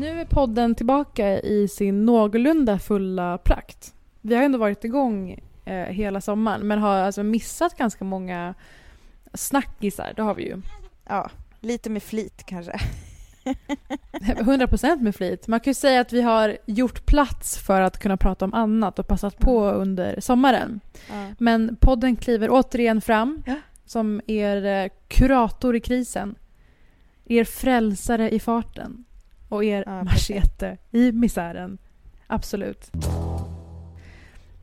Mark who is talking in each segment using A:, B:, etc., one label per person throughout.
A: Nu är podden tillbaka i sin någorlunda fulla prakt. Vi har ändå varit igång eh, hela sommaren men har alltså missat ganska många snackisar. Det har vi ju.
B: Ja, lite med flit kanske.
A: 100% med flit. Man kan ju säga att vi har gjort plats för att kunna prata om annat och passat på under sommaren.
B: Ja.
A: Men podden kliver återigen fram
B: Ja.
A: som er eh, kurator i krisen. Er frälsare i farten. Och er
B: Ja,
A: machete i misären. Absolut.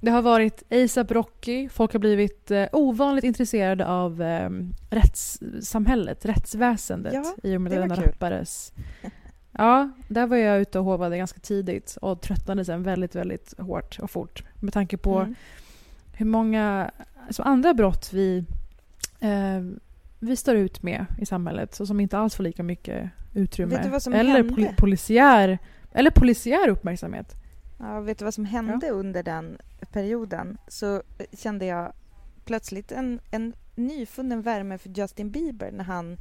A: Det har varit ASAP Rocky. Folk har blivit eh, ovanligt intresserade av eh, rättssamhället, rättsväsendet
B: Ja,
A: i och med denna rappares... Ja, där var jag ute och hovade ganska tidigt och tröttnade sen väldigt, väldigt hårt och fort med tanke på
B: Mm.
A: hur många alltså andra brott vi, eh, vi står ut med i samhället och som inte alls får lika mycket utrymme.
B: Vet du vad som
A: eller
B: hände?
A: poli- polisiär, eller polisiär uppmärksamhet.
B: Ja, vet du vad som hände under den perioden? Så kände jag plötsligt en, en nyfunnen värme för Justin Bieber när han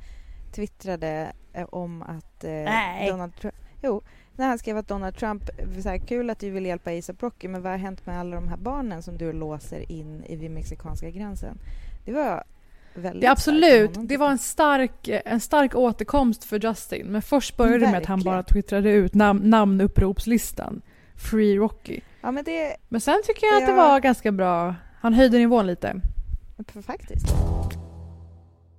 B: twittrade eh, om att eh. Donald Trump... Jo, när han skrev att Donald Trump, eh, så här, kul att du vill hjälpa ASAP Rocky, men vad har hänt med alla de här barnen som du låser in i vid mexikanska gränsen? Det var väldigt
A: Det absolut,
B: honom,
A: det var en stark, en stark återkomst för Justin. Men först började det med att han bara twittrade ut nam- namnuppropslistan. Free Rocky.
B: Ja, men det...
A: Men sen tycker jag att det var ganska bra. Han höjde nivån lite.
B: Faktiskt.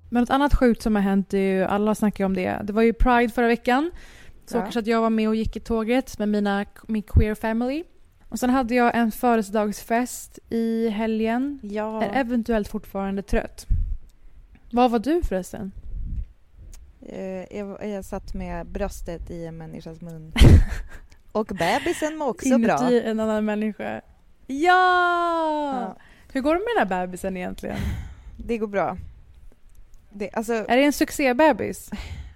A: Men något annat sjukt som har hänt är ju, alla snackar ju om det. Det var ju Pride förra veckan. Så
B: Ja.
A: kanske att jag var med och gick i tåget med mina, min queer family. Och sen hade jag en födelsedagsfest i helgen.
B: Ja.
A: Är eventuellt fortfarande trött. Vad var du förresten?
B: Eh, jag, jag satt med bröstet i en människas mun. Och bebisen mår också bra.
A: Inuti en annan människa. Ja!
B: Ja,
A: Hur går det med den här bebisen egentligen?
B: det går bra. Det, alltså,
A: Är det en succébebis?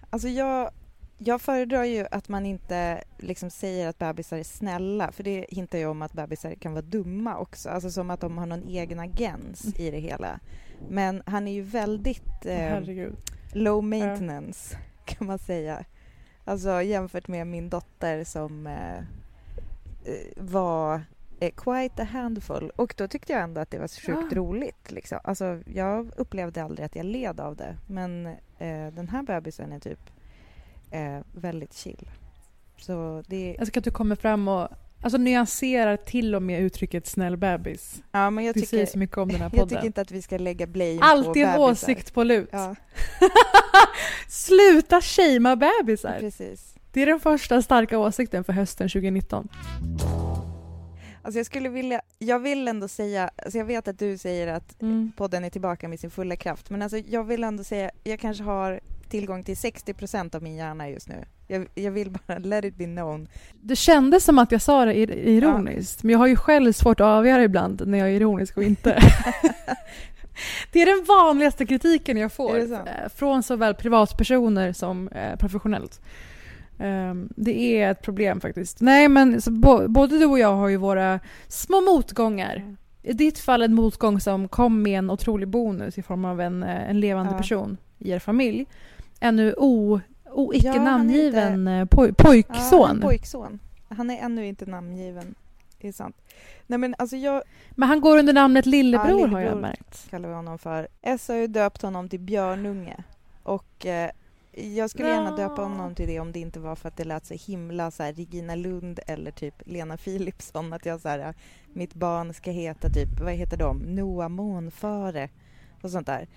B: alltså jag, jag föredrar ju att man inte liksom säger att bebisar är snälla för det hintar ju om att bebisar kan vara dumma också. Alltså som att de har någon egen agens i det hela. Men han är ju väldigt eh, low maintenance kan man säga. Alltså jämfört med min dotter som eh, eh, var eh, quite a handful. Och då tyckte jag ändå att det var sjukt
A: Ah.
B: roligt. Liksom. Alltså, jag upplevde aldrig att jag led av det. Men eh, den här bebisen är typ eh, väldigt chill. Så det,
A: Jag tycker att du kommer fram och alltså, nyanserar till och med uttrycket snäll bebis.
B: ja, men jag
A: säger
B: tycker,
A: så mycket om den här
B: jag tycker
A: podden.
B: inte att vi ska lägga blame på
A: Alltid en
B: bebisar.
A: åsikt på lut.
B: Ja,
A: Sluta shamea bebisar!
B: precis.
A: Det är den första starka åsikten för hösten 2019.
B: Alltså jag skulle vilja, jag vill ändå säga, alltså jag vet att du säger att
A: Mm.
B: podden är tillbaka med sin fulla kraft. Men alltså jag vill ändå säga, jag kanske har tillgång till 60% av min hjärna just nu. Jag, jag vill bara let it be known.
A: Det kändes som att jag sa det ir- ironiskt, men jag har ju själv svårt att avgöra ibland när jag är ironisk och inte. det är den vanligaste kritiken jag får eh, från såväl privatpersoner som eh, professionellt. Ehm, det är ett problem faktiskt. Nej, men både du och jag har ju våra små motgångar. I ditt fall en motgång som kom med en otrolig bonus i form av en, eh, en levande
B: Ja.
A: person i er familj. Ännu o, o,
B: Ja,
A: icke
B: är
A: namngiven
B: inte-
A: eh, poj,
B: Ja,
A: pojkson.
B: en pojkson. Han är ännu inte namngiven. är sant. Nej men alltså jag
A: Men han går under namnet Lillebror,
B: Ja,
A: har jag
B: Lillebror.
A: märkt.
B: kallar vi honom för. S har ju döpt honom till Björnunge. Och eh, jag skulle gärna
A: Ja.
B: döpa honom till det om det inte var för att det lät så himla så här Regina Lund eller typ Lena Philipsson. Att jag så här, mitt barn ska heta typ, vad heter de? Noah Månföre och sånt där.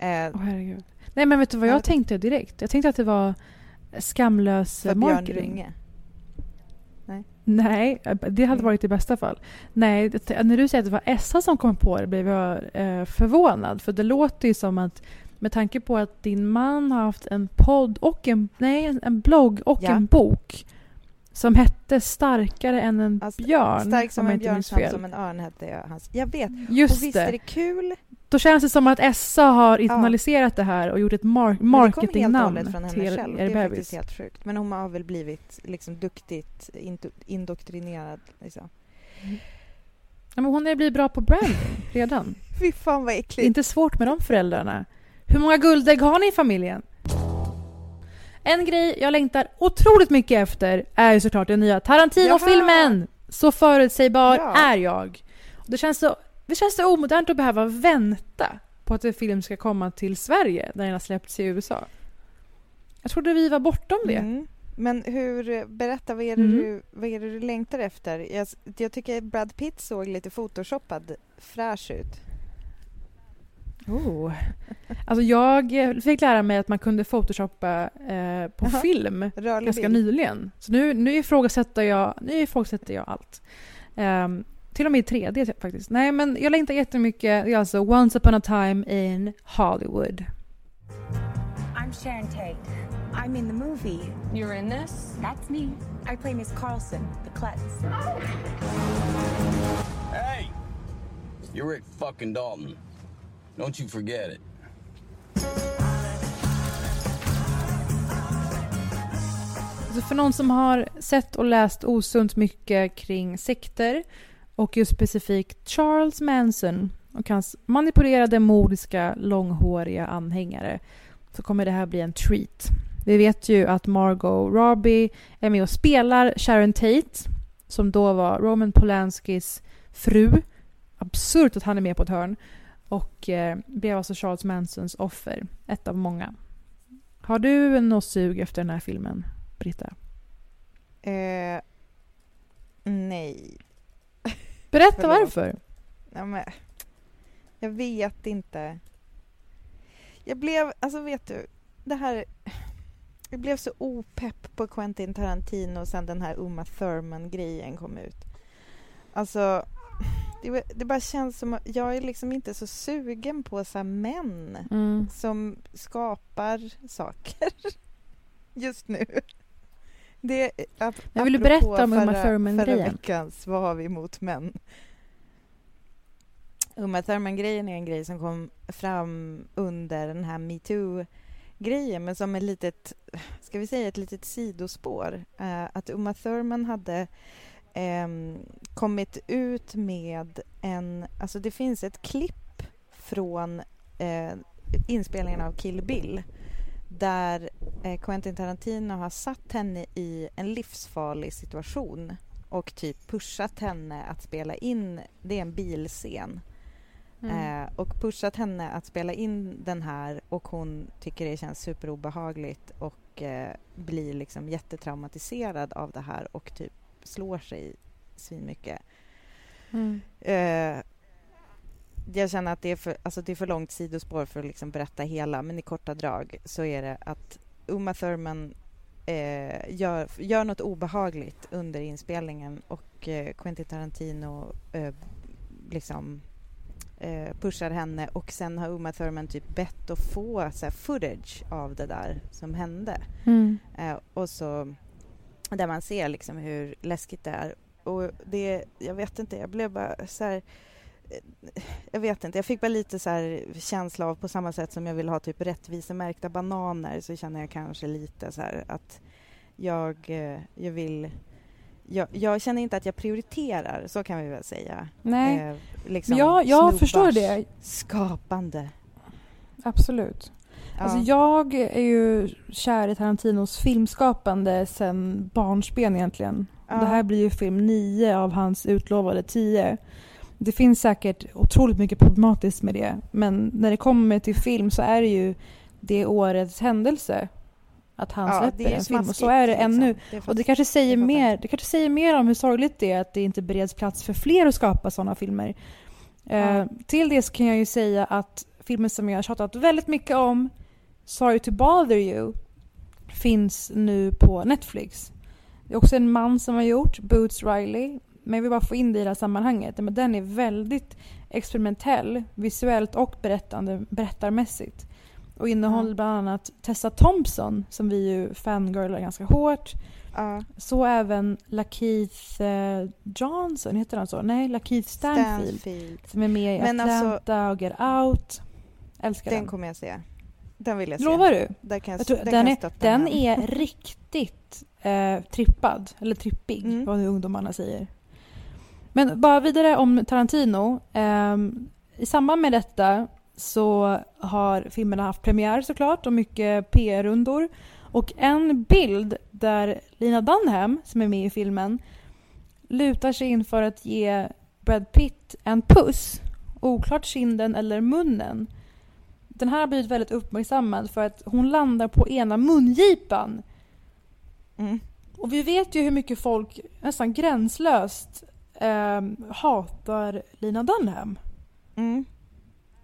B: Eh,
A: Åh herregud. Nej men vet du vad
B: Ja,
A: jag tänkte direkt? Jag tänkte att det var skamlös
B: för
A: marketing.
B: Björnunge.
A: Nej, det hade
B: Mm.
A: varit i bästa fall. Nej, när du säger att det var Essa som kom på det blev jag eh, förvånad. För det låter ju som att med tanke på att din man har haft en podd och en, nej, en- blogg och
B: Ja.
A: en bok som hette Starkare än en
B: Alltså,
A: björn.
B: Stark som en björn, som en örn hette jag hans. Jag vet. Och
A: Just
B: visst är
A: det.
B: det kul?
A: Då känns det som att Essa har internaliserat det här och gjort ett mar- marketingnamn
B: från henne
A: till
B: själv.
A: er
B: Det är faktiskt helt sjukt. Men hon har väl blivit liksom duktigt indo- indoktrinerad. Liksom.
A: Ja, men hon är blivit bra på branding redan.
B: Fy fan vad
A: Det är
B: äckligt.
A: inte svårt med de föräldrarna. Hur många guldägg har ni i familjen? En grej jag längtar otroligt mycket efter är ju såklart den nya Tarantino-filmen! Så förutsägbar
B: Ja.
A: är jag. Det, känns så, det känns så omodernt att behöva vänta på att en film ska komma till Sverige när den har släppts i USA. Jag trodde vi var bortom det.
B: Mm. Men hur, berätta, vad är, det
A: Mm.
B: du, vad är du längtar efter? Jag, jag tycker Brad Pitt såg lite photoshoppad fräsch ut.
A: Oh. Alltså jag fick lära mig att man kunde photoshoppa eh, på
B: Jaha.
A: film
B: Rörlig
A: ganska
B: bild.
A: nyligen. Så nu, nu, ifrågasätter jag, nu ifrågasätter jag allt. Ehm, till och med i 3D faktiskt. Nej, men jag längtar jättemycket. Det är alltså Once upon a time in Hollywood.
C: I'm Sharon Tate. I'm in the movie.
D: You're in this?
C: That's me. I play Miss Carlson, the klutz.
E: Hey! You're Rick fucking Dalton. Don't you forget it.
A: Alltså för någon som har sett och läst osunt mycket kring sekter och just specifikt Charles Manson och hans manipulerade modiska långhåriga anhängare så kommer det här bli en treat. Vi vet ju att Margot Robbie är med och spelar Sharon Tate som då var Roman Polanskis fru. Absurt att han är med på ett hörn. Och eh, blev alltså Charles Mansons offer. Ett av många. Har du något sug efter den här filmen, Britta?
B: Eh, nej.
A: Berätta
B: Förlåt.
A: varför.
B: Ja, men, jag vet inte. Jag blev, alltså vet du, det här... Jag blev så opepp på Quentin Tarantino sen den här Uma Thurman-grejen kom ut. Alltså, det, det bara känns som att jag är liksom inte så sugen på så män
A: Mm.
B: som skapar saker just nu. Det, ap-
A: Men vill du berätta om Uma Thurman-grejen?
B: Förra veckans Vad har vi emot män? Uma Thurman-grejen är en grej som kom fram under den här metoo-grejen men som ett litet, ska vi säga ett litet sidospår. Eh, att Uma Thurman hade ehm, kommit ut med en, alltså det finns ett klipp från eh, inspelningen av Kill Bill där eh, Quentin Tarantino har satt henne i en livsfarlig situation och typ pushat henne att spela in, det är en bilscen,
A: Mm.
B: eh, och pushat henne att spela in den här och hon tycker det känns superobehagligt och eh, blir liksom jättetraumatiserad av det här och typ slår sig svinmycket.
A: Mm.
B: Eh, jag känner att det är, för, alltså det är för långt sidospår för att liksom berätta hela, men i korta drag så är det att Uma Thurman eh, gör, gör något obehagligt under inspelningen och eh, Quentin Tarantino eh, liksom eh, pushar henne och sen har Uma Thurman typ bett att få så här, footage av det där som hände.
A: Mm.
B: Eh, och så där man ser liksom hur läskigt det är. Och det, jag vet inte, jag blev bara så här, jag vet inte, jag fick bara lite så här känsla av på samma sätt som jag vill ha typ rättvisemärkta bananer så känner jag kanske lite så här att jag, eh, jag vill jag, jag känner inte att jag prioriterar, så kan vi väl säga.
A: Nej,
B: Eh, liksom
A: men jag, förstår det.
B: Skapande.
A: Absolut.
B: Ja.
A: Alltså jag är ju kär i Tarantinos filmskapande sen barnsben egentligen.
B: Ja.
A: Det här blir ju film 9 av hans utlovade 10. Det finns säkert otroligt mycket problematiskt med det. Men när det kommer till film så är det ju det årets händelse. Att han
B: Ja,
A: släpper en film. Och så är det
B: liksom.
A: ännu.
B: Det är
A: Och det kanske, säger
B: det
A: mer, det kanske säger mer om hur sorgligt det är att det inte bereds plats för fler att skapa sådana filmer. Eh,
B: Ja.
A: till det kan jag ju säga att filmen som jag har tjatat väldigt mycket om, Sorry to bother you, finns nu på Netflix. Det är också en man som har gjort, Boots Riley. Men jag vill bara få in det i det här sammanhanget. Men den är väldigt experimentell, visuellt och berättande, berättarmässigt. Och innehåller
B: Ja.
A: bland annat Tessa Thompson, som vi ju fangirlar ganska hårt.
B: Ja,
A: Så även Lakeith eh, Johnson, heter han så? Nej, Lakeith Stanfield.
B: Stanfield.
A: Som är med i
B: Men
A: Atlanta
B: alltså-
A: och Get Out. Älskar
B: Den
A: den.
B: kommer jag se. Den vill jag se.
A: Lovar du?
B: Där kan jag,
A: Jag tror,
B: den
A: den, är, den är riktigt eh, trippad, eller trippig,
B: Mm.
A: vad ungdomarna säger. Men bara vidare om Tarantino. Ehm, I samband med detta så har filmerna haft premiär såklart och mycket PR-rundor. Och en bild där Lina Dunham, som är med i filmen, lutar sig in för att ge Brad Pitt en puss. Oklart kinden eller munnen. Den här har blivit väldigt uppmärksammad för att hon landar på ena mungipan.
B: Mm.
A: Och vi vet ju hur mycket folk nästan gränslöst eh, hatar Lina Dunham.
B: Mm.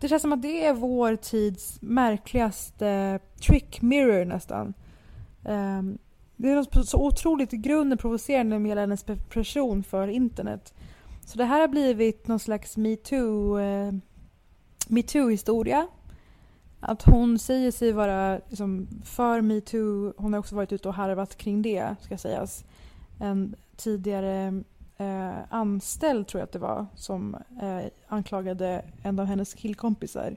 A: Det känns som att det är vår tids märkligaste trick mirror nästan. Ehm, det är något så otroligt i grunden provocerande med hela hennes pe- person för internet. Så det här har blivit någon slags metoo, eh, metoo-historia. Att hon säger sig vara liksom, för metoo. Hon har också varit ute och harvat kring det, ska sägas. En tidigare eh, anställd, tror jag att det var, som eh, anklagade en av hennes killkompisar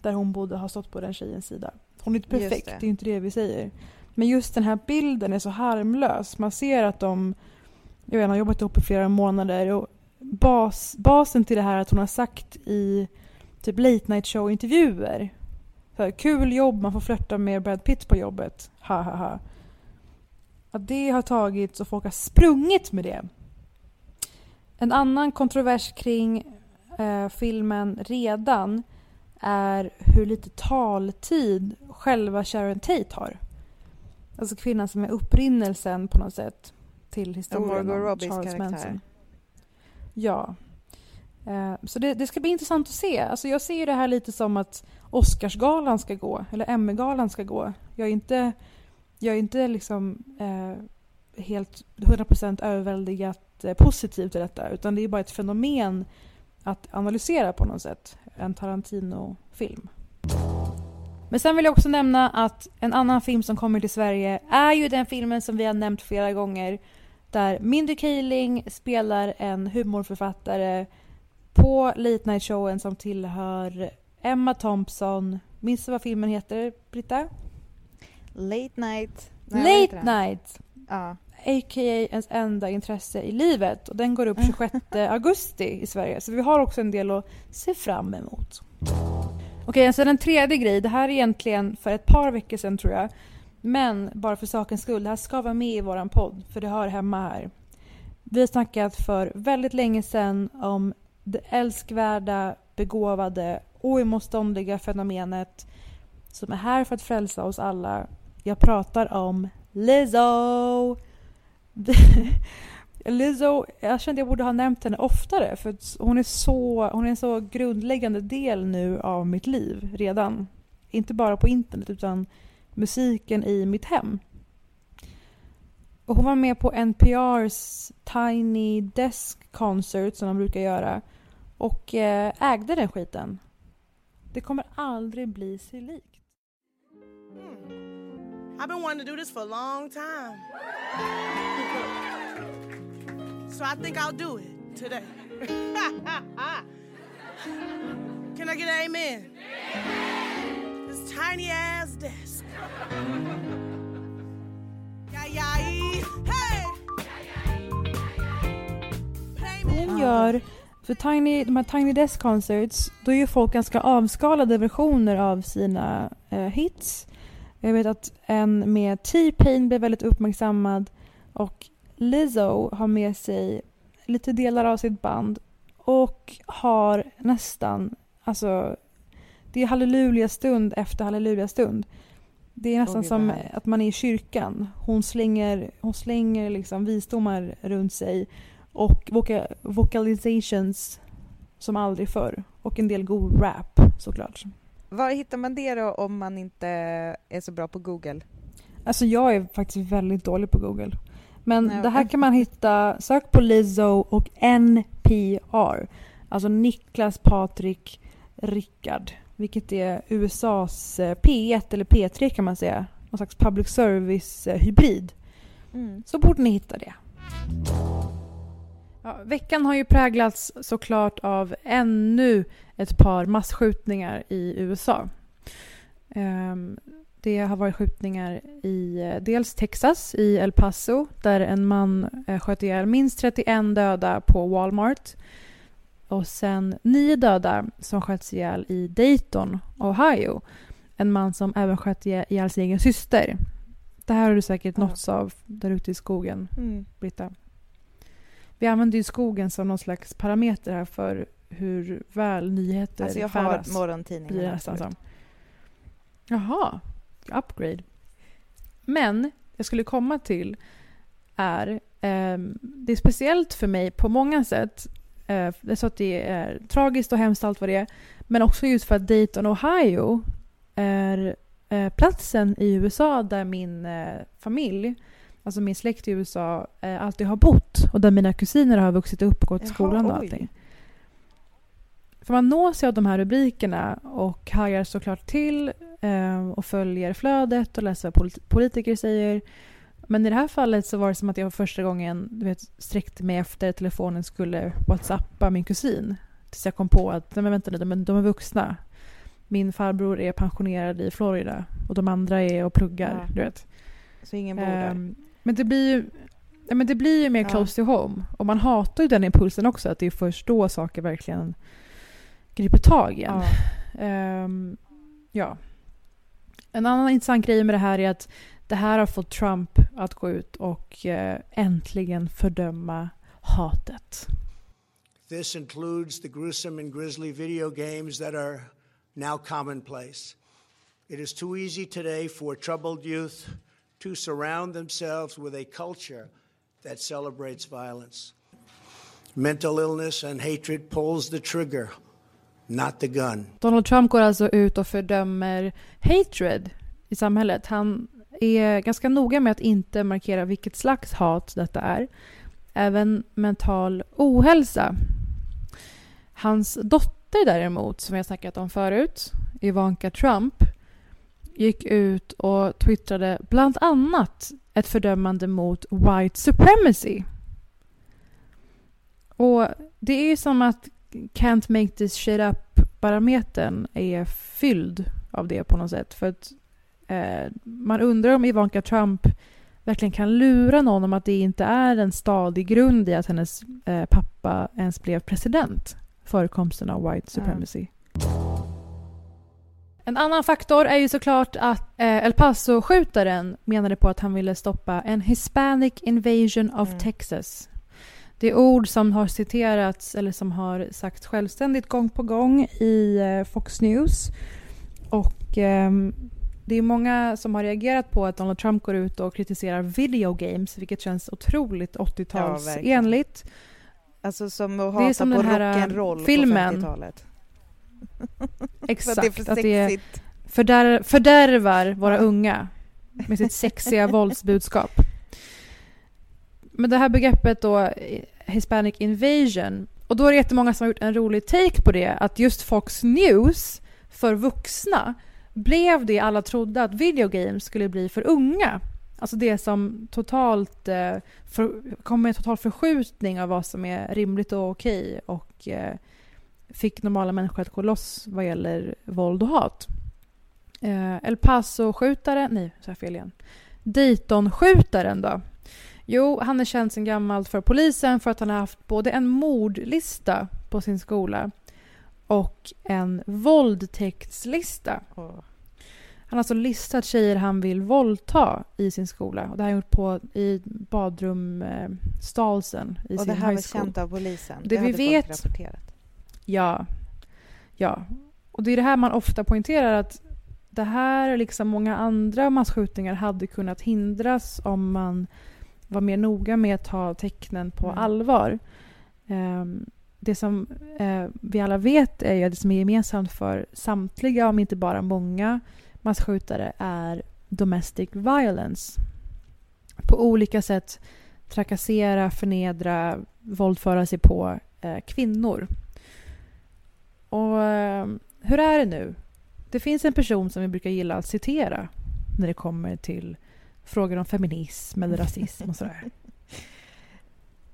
A: där hon borde ha stått på den tjejens sida. Hon är inte perfekt,
B: det.
A: det. är inte det vi säger. Men just den här bilden är så harmlös. Man ser att de jag vet, har jobbat ihop i flera månader och bas, basen till det här är att hon har sagt i typ late night show-intervjuer så här, kul jobb, man får flörta med Brad Pitt på jobbet. Ha ha ha. Att det har tagits och folk har sprungit med det. En annan kontrovers kring eh, filmen redan är hur lite taltid själva Sharon Tate har. Alltså kvinnan som är upprinnelsen på något sätt till historien om
B: Robbies
A: Charles
B: karaktär.
A: Manson. Ja. Eh, så det, det ska bli intressant att se. Alltså jag ser ju det här lite som att Oscarsgalan ska gå, eller Emmy-galan ska gå. Jag är inte, jag är inte liksom eh, helt 100% överväldigat eh, positiv till detta, utan det är bara ett fenomen att analysera på något sätt. En Tarantino-film. Men sen vill jag också nämna att en annan film som kommer till Sverige är ju den filmen som vi har nämnt flera gånger där Mindy Kaling spelar en humorförfattare på Late Night Showen som tillhör Emma Thompson. Minns du vad filmen heter, Britta?
B: Late night. Nej,
A: Late? Night!
B: Ja.
A: A.k.a. ens enda intresse i livet. Och den går upp 26 augusti i Sverige. Så vi har också en del att se fram emot. Okej, så en tredje grej. Det här är egentligen för ett par veckor sedan tror jag. Men bara för sakens skull, det här ska vara med i våran podd. För det hör hemma här. Vi har snackat för väldigt länge sedan om det älskvärda, begåvade, oemotståndliga fenomenet som är här för att frälsa oss alla. Jag pratar om Lizzo! Lizzo, jag kände jag borde ha nämnt henne oftare för hon är, så, hon är en så grundläggande del nu av mitt liv redan. Inte bara på internet utan musiken i mitt hem. Och hon var med på NPRs Tiny Desk Concert som de brukar göra och eh, ägde den skiten. Det kommer aldrig bli sig likt. Hmm.
D: I've been wanting to do this for a long time so I think I'll do it today. Can I get an amen? This tiny ass desk.
A: Hon gör, för Tiny, de här Tiny Desk Concerts, då gör folk ganska avskalade versioner av sina eh, hits. Jag vet att en med T-Pain blev väldigt uppmärksammad och Lizzo har med sig lite delar av sitt band och har nästan, alltså det är halleluja-stund efter halleluja-stund. Det är nästan
B: Oj,
A: som
B: härligt.
A: att man är i kyrkan. Hon slänger, hon slänger liksom visdomar runt sig och voca, vocalizations som aldrig förr. Och en del god rap såklart.
B: Var hittar man det då om man inte är så bra på Google?
A: Alltså jag är faktiskt väldigt dålig på Google. Men
B: Nej,
A: det här kan man hitta, sök på Lizzo och NPR. Alltså Niklas Patrik Rickard. Vilket är USAs eh, P1 eller P3 kan man säga. Någon slags public service eh, hybrid.
B: Mm.
A: Så borde ni hitta det. Ja, veckan har ju präglats såklart av ännu ett par massskjutningar i USA. Ehm, det har varit skjutningar i eh, dels Texas, i El Paso, där en man eh, sköt ihjäl minst 31 döda på Walmart. Och sen nio döda som sköts ihjäl i Dayton, Ohio. En man som även sköt ihjäl sin egen syster. Det här har du säkert nåtts av där ute i skogen,
B: Mm.
A: Britta. Vi använder ju skogen som någon slags parameter här för hur väl nyheter
B: Alltså jag
A: färdas.
B: har
A: det nästan som. Jaha, upgrade. Men jag skulle komma till är, ehm, det är speciellt för mig på många sätt. Eh, det är så att det är tragiskt och hemskt allt vad det är. Men också just för att Dayton, Ohio är eh, platsen i USA där min eh, familj, alltså min släkt i USA, eh, alltid har bott. Och där mina kusiner har vuxit upp och gått i skolan och allting. För man nås ju av de här rubrikerna och hajar såklart till eh, och följer flödet och läser vad polit- politiker säger. Men i det här fallet så var det som att jag för första gången du vet, sträckte mig efter telefonen skulle whatsappa min kusin. Tills jag kom på att nej men vänta lite, men de är vuxna. Min farbror är pensionerad i Florida och de andra är och pluggar.
B: Ja.
A: Du vet.
B: Så ingen bor där.
A: Ehm, men det blir ju ja, men det blir ju mer
B: Ja.
A: close to home. Och man hatar ju den impulsen också, att det är först då saker verkligen griper tag igen.
B: Ja.
A: Ehm, ja. En annan intressant grej med det här är att det här har fått Trump att gå ut och eh, äntligen fördöma hatet.
F: This includes the gruesome and grisly video games that are now commonplace. It is too easy today for troubled youth to surround themselves with a culture that celebrates violence. Mental illness and hatred pulls the trigger, not the gun.
A: Donald Trump går alltså ut och fördömer hatred i samhället. Han är ganska noga med att inte markera vilket slags hat detta är. Även mental ohälsa. Hans dotter däremot, som jag snackat om förut, Ivanka Trump, gick ut och twittrade bland annat ett fördömande mot white supremacy. Och det är ju som att can't make this shit up-parametern är fylld av det på något sätt. För att eh, man undrar om Ivanka Trump verkligen kan lura någon om att det inte är en stadig grund i att hennes eh, pappa ens blev president. Förekomsten av white supremacy. En annan faktor är ju såklart att eh, El Paso-skjutaren menade på att han ville stoppa en hispanic invasion of
B: Mm.
A: Texas. Det är ord som har citerats eller som har sagts självständigt gång på gång i eh, Fox News. Och ehm, det är många som har reagerat på att Donald Trump går ut och kritiserar video games, vilket känns otroligt
B: Ja,
A: 80-talsenligt.
B: Alltså som att
A: Det är
B: hata
A: som
B: på
A: den här, äh,
B: rock'n'roll
A: filmen.
B: på 50-talet.
A: Exakt.
B: Det är för
A: att det är- fördär, fördärvar våra
B: Ja.
A: unga med sitt sexiga våldsbudskap. Men det här begreppet då, eh, Hispanic invasion, och då är det jättemånga som har gjort en rolig take på det, att just Fox News för vuxna blev det alla trodde att videogames skulle bli för unga. Alltså det som totalt eh, för, kom med en total förskjutning av vad som är rimligt och okej och eh, fick normala människor att gå loss vad gäller våld och hat. Eh, El Paso-skjutaren, nej, sa jag fel igen. Dayton-skjutaren då? Jo, han är känd sedan gammalt för polisen för att han har haft både en mordlista på sin skola och en våldtäktslista.
B: Åh.
A: Han har alltså listat tjejer han vill våldta i sin skola. Och det har han gjort på i badrumstalsen i
B: Och
A: sin
B: det här var känt av polisen.
A: Det vi
B: hade folk
A: vet-
B: rapporterat.
A: Ja. Ja. Och det är det här man ofta poängterar att det här, liksom många andra massskjutningar, hade kunnat hindras om man var mer noga med att ta tecknen på
B: Mm.
A: allvar. Ehm, det som eh, vi alla vet är ju att det som är gemensamt för samtliga, om inte bara många, massskjutare är domestic violence. På olika sätt trakassera, förnedra, våldföra sig på eh, kvinnor. Och eh, hur är det nu? Det finns en person som vi brukar gilla att citera när det kommer till frågor om feminism eller rasism och sådär.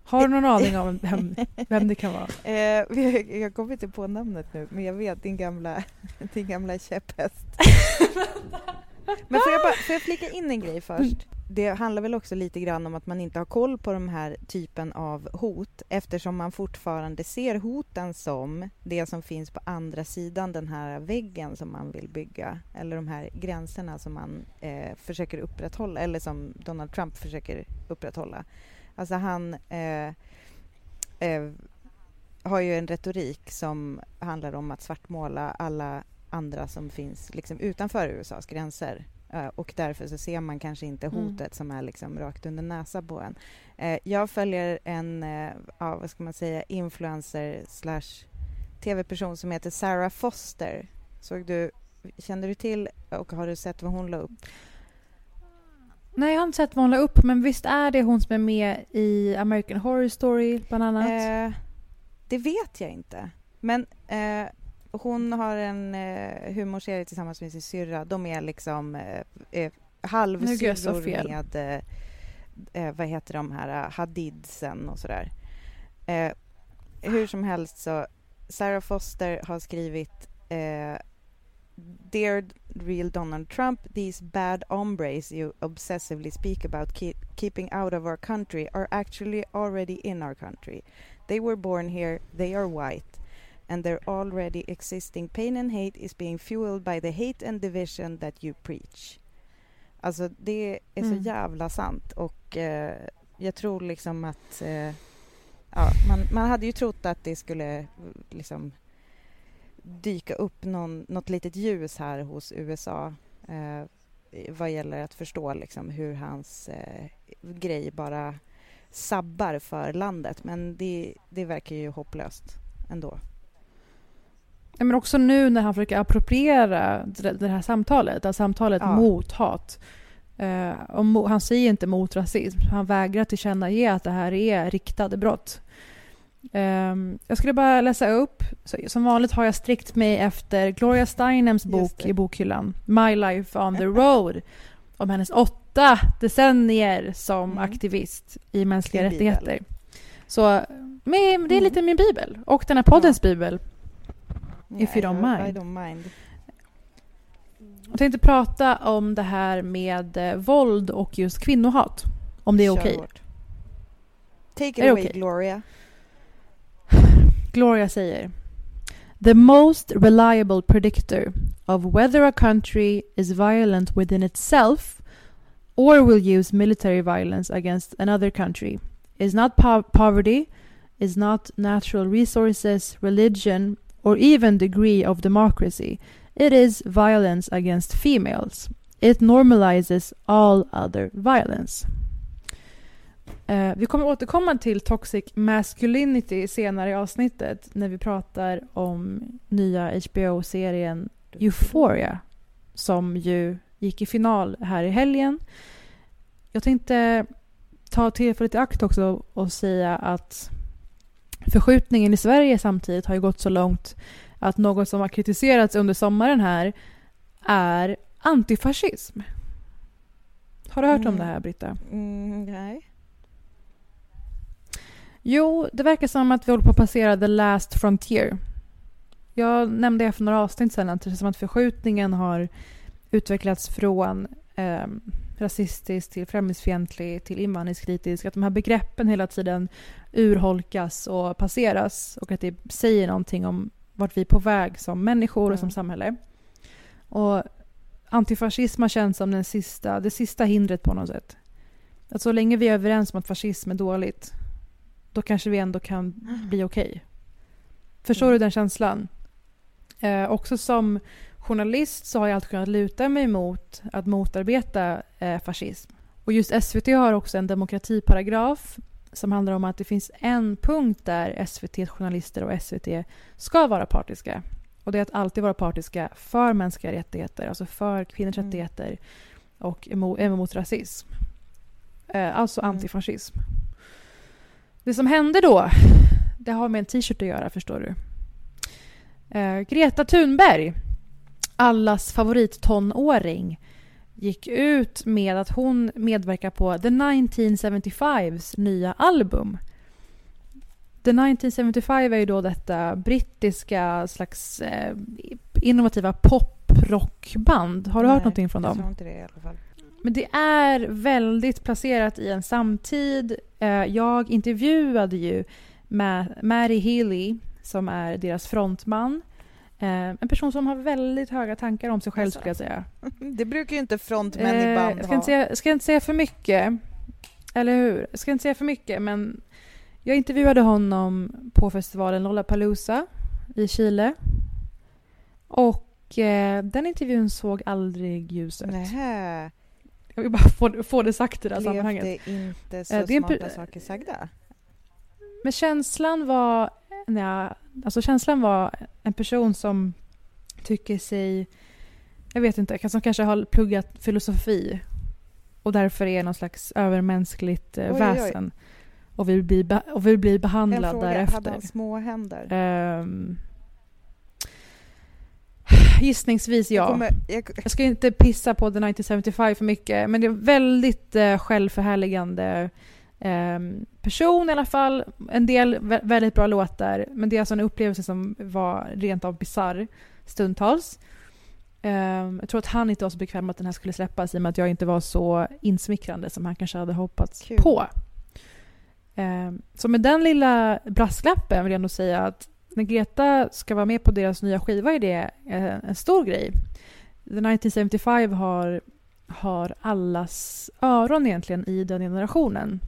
A: Har du någon aning om vem, vem det kan vara?
B: Eh, jag kommer inte på namnet nu, men jag vet din gamla, din gamla käpphäst. men får jag, bara, får jag flika in en grej först? Det handlar väl också lite grann om att man inte har koll på de här typen av hot eftersom man fortfarande ser hoten som det som finns på andra sidan den här väggen som man vill bygga eller de här gränserna som man eh, försöker upprätthålla eller som Donald Trump försöker upprätthålla. Alltså han eh, eh, har ju en retorik som handlar om att svartmåla alla andra som finns liksom utanför USAs gränser. Eh, och därför så ser man kanske inte
A: Mm.
B: hotet som är liksom rakt under näsa på en. Eh, jag följer en, eh, ja, vad ska man säga, influencer slash tv-person som heter Sarah Foster. Såg du, kände du till och har du sett vad hon la upp?
A: Nej, jag har inte sett vad hon la upp, men visst är det hon som är med i American Horror Story bland annat?
B: Det vet jag inte. Men hon har en eh, humorserie tillsammans med sin syrra. De är liksom eh, halvsyrror med, eh, eh, vad heter de här, eh, Hadidsen och sådär. Eh, hur som helst så, Sarah Foster har skrivit eh, Dear real Donald Trump, these bad hombres you obsessively speak about keep, keeping out of our country are actually already in our country. They were born here, they are white, and their already existing pain and hate is being fueled by the hate and division that you preach. Alltså det är så
A: Mm.
B: jävla sant och eh, jag tror liksom att eh, ja, man, man hade ju trott att det skulle eh, liksom dyka upp någon, något litet ljus här hos USA eh, vad gäller att förstå liksom hur hans eh, grej bara sabbar för landet. Men det, det verkar ju hopplöst ändå.
A: Ja, men också nu när han försöker appropriera det det här samtalet, alltså samtalet
B: Ja.
A: mot hat. Och mo- han säger inte mot rasism, han vägrar tillkännage att det här är riktade brott. Ehm, jag skulle bara läsa upp, så, som vanligt har jag strikt mig efter Gloria Steinems bok
B: det.
A: i bokhyllan, My Life on the Road, om hennes åtta decennier som
B: Mm.
A: aktivist i mänskliga rättigheter. Så men, det är
B: Mm.
A: lite min bibel, och den här poddens bibel. If you don't mind.
B: I don't mind.
A: Jag tänkte prata om det här med eh, våld och just kvinnohat. Om det är okej.
B: hårt. Take it away
A: okej?
B: Gloria.
A: Gloria säger The most reliable predictor of whether a country is violent within itself or will use military violence against another country is not po- poverty, is not natural resources, religion, or even degree of democracy. It is violence against females. It normalizes all other violence. Uh, vi kommer återkomma till toxic masculinity senare i avsnittet när vi pratar om nya HBO-serien Euphoria som ju gick i final här i helgen. Jag tänkte ta tillfället i akt också och säga att förskjutningen i Sverige samtidigt har ju gått så långt att något som har kritiserats under sommaren här är antifascism. Har du hört om
B: Mm.
A: det här, Britta?
B: Mm, nej.
A: Jo, det verkar som att vi håller på att passera the last frontier. Jag nämnde det för några avsnitt sedan att det som att förskjutningen har utvecklats från eh, rasistisk till främlingsfientlig till invandringskritisk. Att de här begreppen hela tiden urholkas och passeras och att det säger någonting om vart vi är på väg som människor och som
B: Mm.
A: samhälle. Och antifascism har känts som den sista, det sista hindret på något sätt. Att så länge vi är överens om att fascism är dåligt, då kanske vi ändå kan bli okej. Förstår
B: Mm.
A: du den känslan? Eh, också som journalist så har jag alltid kunnat luta mig mot att motarbeta eh, fascism. Och just SVT har också en demokratiparagraf som handlar om att det finns en punkt där SVT journalister och SVT ska vara partiska. Och det är att alltid vara partiska för mänskliga rättigheter, alltså för kvinnors
B: Mm.
A: rättigheter och emo- även mot rasism. Eh, alltså
B: Mm.
A: antifascism. Det som hände då, det har med en t-shirt att göra förstår du. Eh, Greta Thunberg, allas favorittonåring, gick ut med att hon medverkar på The 1975s nya album. The 1975 är ju då detta brittiska slags eh, innovativa poprockband. Har du hört
B: Nej,
A: någonting från
B: Jag
A: dem?
B: tror inte det i alla fall.
A: Men det är väldigt placerat i en samtid. Eh, Jag intervjuade ju Ma- Mary Healy som är deras frontman. Eh, En person som har väldigt höga tankar om sig själv skulle jag säga.
B: Det brukar ju inte frontmän i
A: Eh,
B: band
A: jag ska inte, säga, ska inte säga för mycket. Eller hur? Jag ska inte säga för mycket men jag intervjuade honom på festivalen Lollapalooza i Chile. Och eh, den intervjun såg aldrig ljuset.
B: Nähä.
A: Jag vill bara få, få det sagt i det här
B: Blev
A: sammanhanget.
B: inte så
A: Eh,
B: smarta saker sagda?
A: Men känslan var... Nej, alltså känslan var en person som tycker sig... Jag vet inte, som kanske har pluggat filosofi och därför är någon slags övermänskligt eh,
B: Oj, oj, oj.
A: väsen och vill bli, be- och vill bli
B: En
A: behandlad
B: fråga,
A: därefter.
B: hade han små händer?
A: Ehm, gissningsvis
B: Jag
A: ja.
B: kommer, jag,
A: Jag ska inte pissa på The 1975 för mycket, men det är en väldigt eh, självförhärligande person i alla fall. En del vä- väldigt bra låtar, men det är alltså en upplevelse som var rent av bisarr stundtals. Eh, jag tror att han inte var så bekväm med att den här skulle släppas i och med att jag inte var så insmickrande som han kanske hade hoppats
B: Kul.
A: på. Eh, så med den lilla brasklappen vill jag nog säga att när Greta ska vara med på deras nya skiva är det eh, en stor grej. The 1975 har, har allas öron egentligen i den generationen.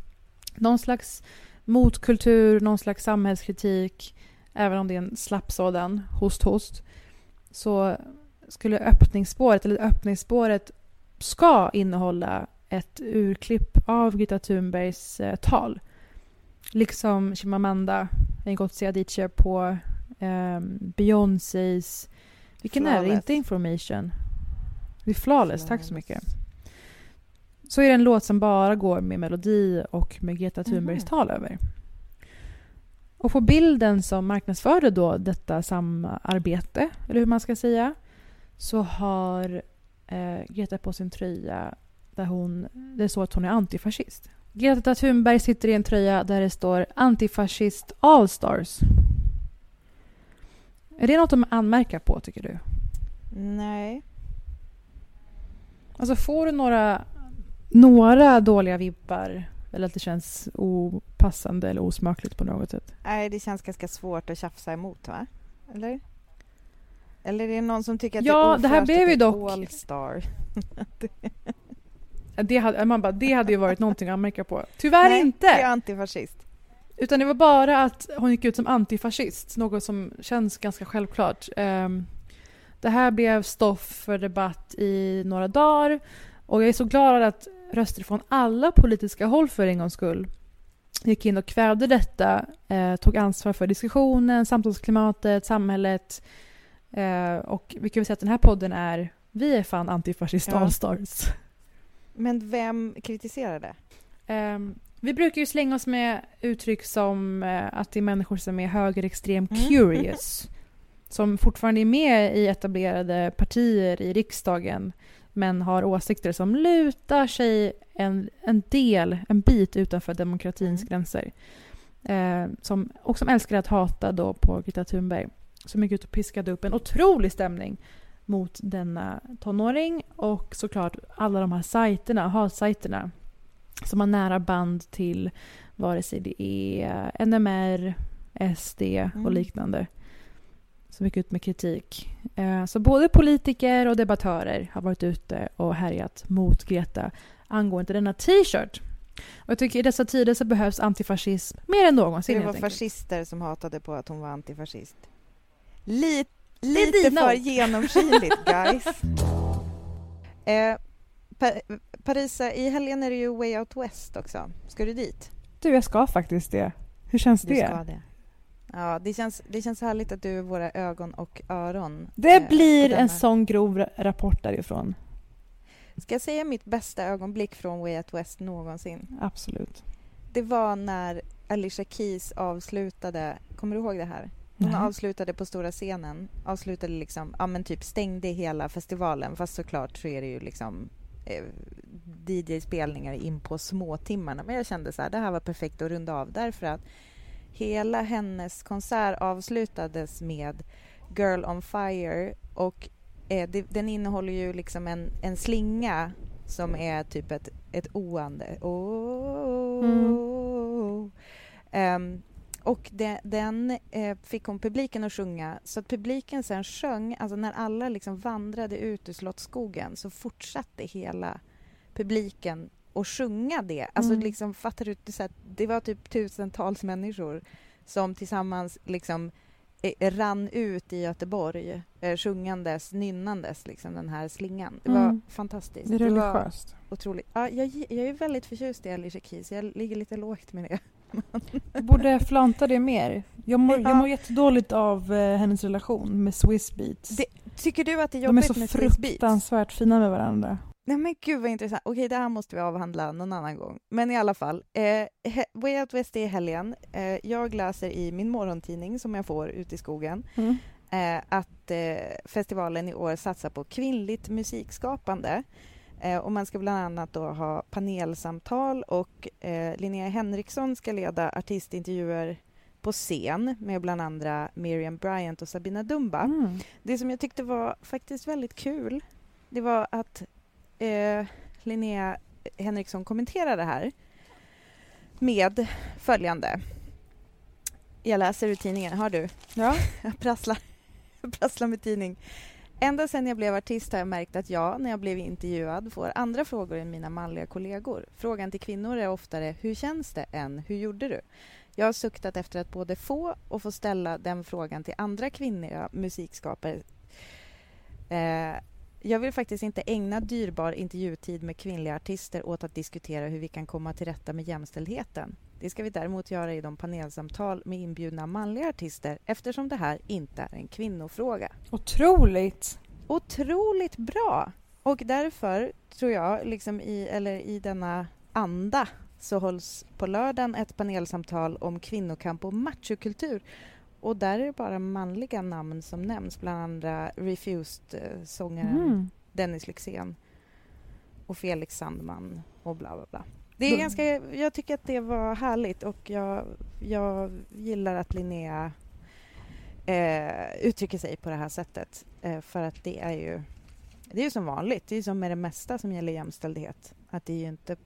A: Någon slags motkultur, någon slags samhällskritik, även om det är en slapp sådan, host host, så skulle öppningsspåret, eller öppningsspåret ska innehålla ett urklipp av Greta Thunbergs eh, tal. Liksom Chimamanda Ngozi Adichie på um, Beyoncés... Vilken är det?
B: Flawless.
A: Inte Information. Det är Flawless, tack så mycket. Så är det en låt som bara går med melodi och med Greta Thunbergs
B: Mhm.
A: tal över. Och på bilden som marknadsförde då detta samarbete, eller hur man ska säga, så har eh, Greta på sin tröja där hon, det står att hon är antifascist. Greta Thunberg sitter i en tröja där det står antifascist Allstars. Är det något de anmärker på tycker du?
B: Nej.
A: Alltså får du några, några dåliga vibbar eller att det känns opassande eller osmakligt på något sätt?
B: Nej, det känns ganska svårt att tjafsa emot, va? Eller? Eller är det någon som tycker att
A: Ja,
B: det
A: det
B: är
A: här blev
B: att
A: ju
B: det är
A: dock-
B: All-star?
A: Det hade, man bara, det hade ju varit någonting att anmärka på. Tyvärr
B: Nej,
A: inte!
B: det är antifascist.
A: Utan det var bara att hon gick ut som antifascist, något som känns ganska självklart. Ehm, det här blev stoff för debatt i några dagar och jag är så glad att röster från alla politiska håll för en gångs skull gick in och kvävde detta, eh, tog ansvar för diskussionen, samtalsklimatet, samhället eh, och vi kan väl säga att den här podden är vi är fan antifascist
B: Ja.
A: allstars.
B: Men vem kritiserar det?
A: Ehm, vi brukar ju slänga oss med uttryck som eh, att det är människor som är högerextrem
B: Mm.
A: curious. som fortfarande är med i etablerade partier i riksdagen men har åsikter som lutar sig en, en del, en bit utanför demokratins
B: Mm.
A: gränser. Eh, som, och som älskar att hata då på Greta Thunberg. Som gick ut och piskade upp en otrolig stämning mot denna tonåring och såklart alla de här sajterna, hatsajterna som har nära band till vare sig det är NMR, SD och
B: Mm.
A: liknande. Som gick ut med kritik. Eh, så både politiker och debattörer har varit ute och härjat mot Greta angående denna t-shirt. Och jag tycker i dessa tider så behövs antifascism mer än någonsin.
B: Det var fascister som hatade på att hon var antifascist. Lite,
A: är
B: lite för genomskinligt, guys. eh, pa- Parisa, i helgen är det ju Way Out West också. Ska du dit?
A: Du, jag ska faktiskt det. Hur känns
B: Du
A: det?
B: ska det. Ja, det känns, det känns härligt att du är våra ögon och öron.
A: Det
B: eh,
A: blir en sån grov ra- rapport därifrån.
B: Ska jag säga mitt bästa ögonblick från Way Out West någonsin?
A: Absolut.
B: Det var när Alicia Keys avslutade, kommer du ihåg det här? Hon
A: Nej.
B: avslutade på stora scenen, avslutade liksom, ja men typ stängde hela festivalen fast såklart så är det ju liksom eh, DJ-spelningar in på småtimmarna. Men jag kände så här, det här var perfekt att runda av därför att hela hennes konsert avslutades med Girl on Fire och eh, det, den innehåller ju liksom en, en slinga som är typ ett, ett oande. Oh. Ehm, och de, den eh, fick hon publiken att sjunga. Så att publiken sen sjöng, alltså när alla liksom vandrade ut ur Slottsskogen så fortsatte hela publiken att sjunga det. Alltså
A: Mm.
B: liksom, fattar du? Det, så här, det var typ tusentals människor som tillsammans liksom eh, rann ut i Göteborg eh, sjungandes, nynnandes liksom den här slingan. Det var
A: Mm.
B: fantastiskt.
A: Det är
B: var
A: religiöst.
B: otroligt. Ja, jag, jag är väldigt förtjust i Alicia Keys. Jag ligger lite lågt med det.
A: Du borde flanta det mer. Jag mår,
B: Ja.
A: jag mår jättedåligt av eh, hennes relation med Swiss Beats.
B: Det, tycker du att det är
A: De är
B: jobbigt
A: så
B: med Swiss Beats?
A: fruktansvärt fina med varandra.
B: Nej men gud vad intressant. Okej, det här måste vi avhandla någon annan gång. Men i alla fall, eh, Way Out West är i helgen. Eh, jag läser i min morgontidning som jag får ute i skogen
A: Mm.
B: eh, att eh, festivalen i år satsar på kvinnligt musikskapande. Eh, och man ska bland annat då ha panelsamtal och eh, Linnea Henriksson ska leda artistintervjuer på scen med bland andra Miriam Bryant och Sabina Dumba.
A: Mm.
B: Det som jag tyckte var faktiskt väldigt kul, det var att eh, Linnea Henriksson kommenterade det här med följande. Jag läser ur tidningen, har du?
A: Ja.
B: Jag prasslar, jag prasslar med tidning. Ända sedan jag blev artist har jag märkt att jag, när jag blev intervjuad, får andra frågor än mina manliga kollegor. Frågan till kvinnor är oftare hur känns det än hur gjorde du? Jag har suktat efter att både få och få ställa den frågan till andra kvinnliga musikskapare. Eh, jag vill faktiskt inte ägna dyrbar intervjutid med kvinnliga artister åt att diskutera hur vi kan komma till rätta med jämställdheten. Det ska vi däremot göra i de panelsamtal med inbjudna manliga artister eftersom det här inte är en kvinnofråga.
A: Otroligt!
B: Otroligt bra! Och därför tror jag, liksom i, eller i denna anda så hålls på lördagen ett panelsamtal om kvinnokamp och machokultur. Och där är det bara manliga namn som nämns, bland andra Refused-sångaren
A: Mm.
B: Dennis Lyxzén och Felix Sandman och bla bla bla. Det är ganska, jag tycker att det var härligt och jag, jag gillar att Linnea eh, uttrycker sig på det här sättet. Eh, för att det är ju det är ju som vanligt, det är ju som med det mesta som gäller jämställdhet. Att det är ju inte,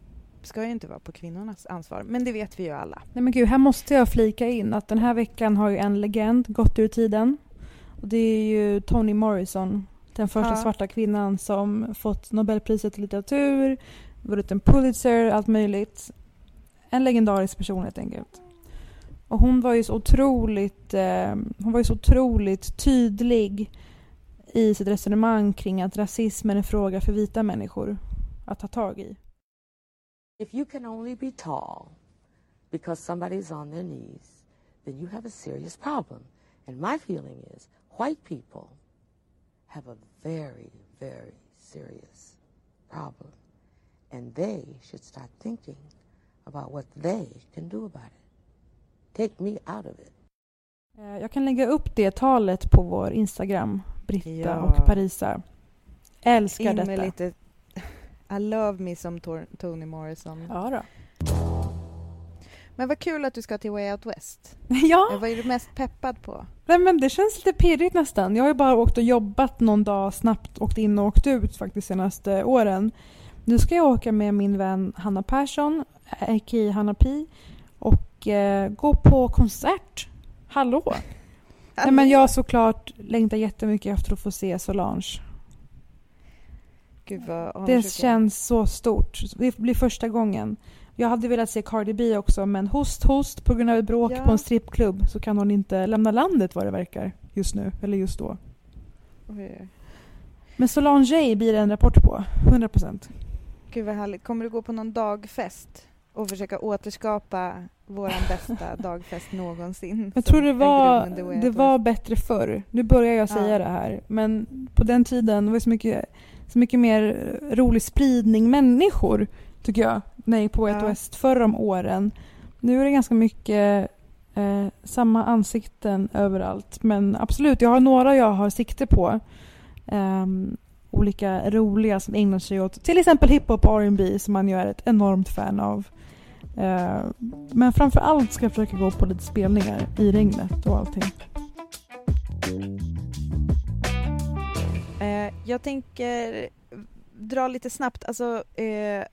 B: ska ju inte vara på kvinnornas ansvar. Men det vet vi ju alla.
A: Nej men gud, här måste jag flika in att den här veckan har ju en legend gått ur tiden. Och det är ju Toni Morrison, den första
B: Ja.
A: svarta kvinnan som fått Nobelpriset i litteratur, vunnit en Pulitzer, allt möjligt. En legendarisk person helt enkelt. Och hon var ju så otroligt, eh, hon var ju så otroligt tydlig i sitt resonemang kring att rasism är en fråga för vita människor att ta tag i.
G: If you can only be tall because somebody's on their knees, then you have a serious problem. And my feeling is white people have a very, very serious problem. And they should start thinking about what they can do about it. Take me out of it.
A: Eh, Jag kan lägga upp det talet på vår Instagram, Britta
B: Ja.
A: och Parisa. Älskar
B: In
A: detta.
B: I love me som Tor- Toni Morrison.
A: Ja, då.
B: Men vad kul att du ska till Way Out West.
A: ja,
B: Vad är du mest peppad på?
A: nej, men det känns lite pirrigt nästan. Jag har ju bara åkt och jobbat någon dag, snabbt åkt in och åkt ut faktiskt senaste åren. Nu ska jag åka med min vän Hanna Persson, a.k.a. Hanna Pi, och eh, gå på konsert. Hallå! Nej, men jag såklart längtar jättemycket efter att få se Solange.
B: Gud vad
A: Det känns så stort. Det blir första gången. Jag hade velat se Cardi B också men host host på grund av ett bråk
B: Ja.
A: på en strippklubb så kan hon inte lämna landet vad det verkar just nu, eller just då.
B: Oj.
A: Men Solange blir det en rapport på, 100%.
B: Gud vad härligt. Kommer du gå på någon dagfest och försöka återskapa våran bästa dagfest någonsin?
A: Jag tror det var, det var bättre förr. Nu börjar jag säga
B: Ja.
A: det här. Men på den tiden var det så mycket, så mycket mer rolig spridning människor, tycker jag, när jag gick på Out
B: Ja.
A: West förr om åren. Nu är det ganska mycket eh, samma ansikten överallt. Men absolut, jag har några jag har sikte på. Ehm, olika roliga som ägnar sig åt till exempel hiphop och R&B som man ju är ett enormt fan av. Eh, men framför allt ska jag försöka gå på lite spelningar i regnet och allting.
B: Eh, jag tänker dra lite snabbt. Alltså, eh,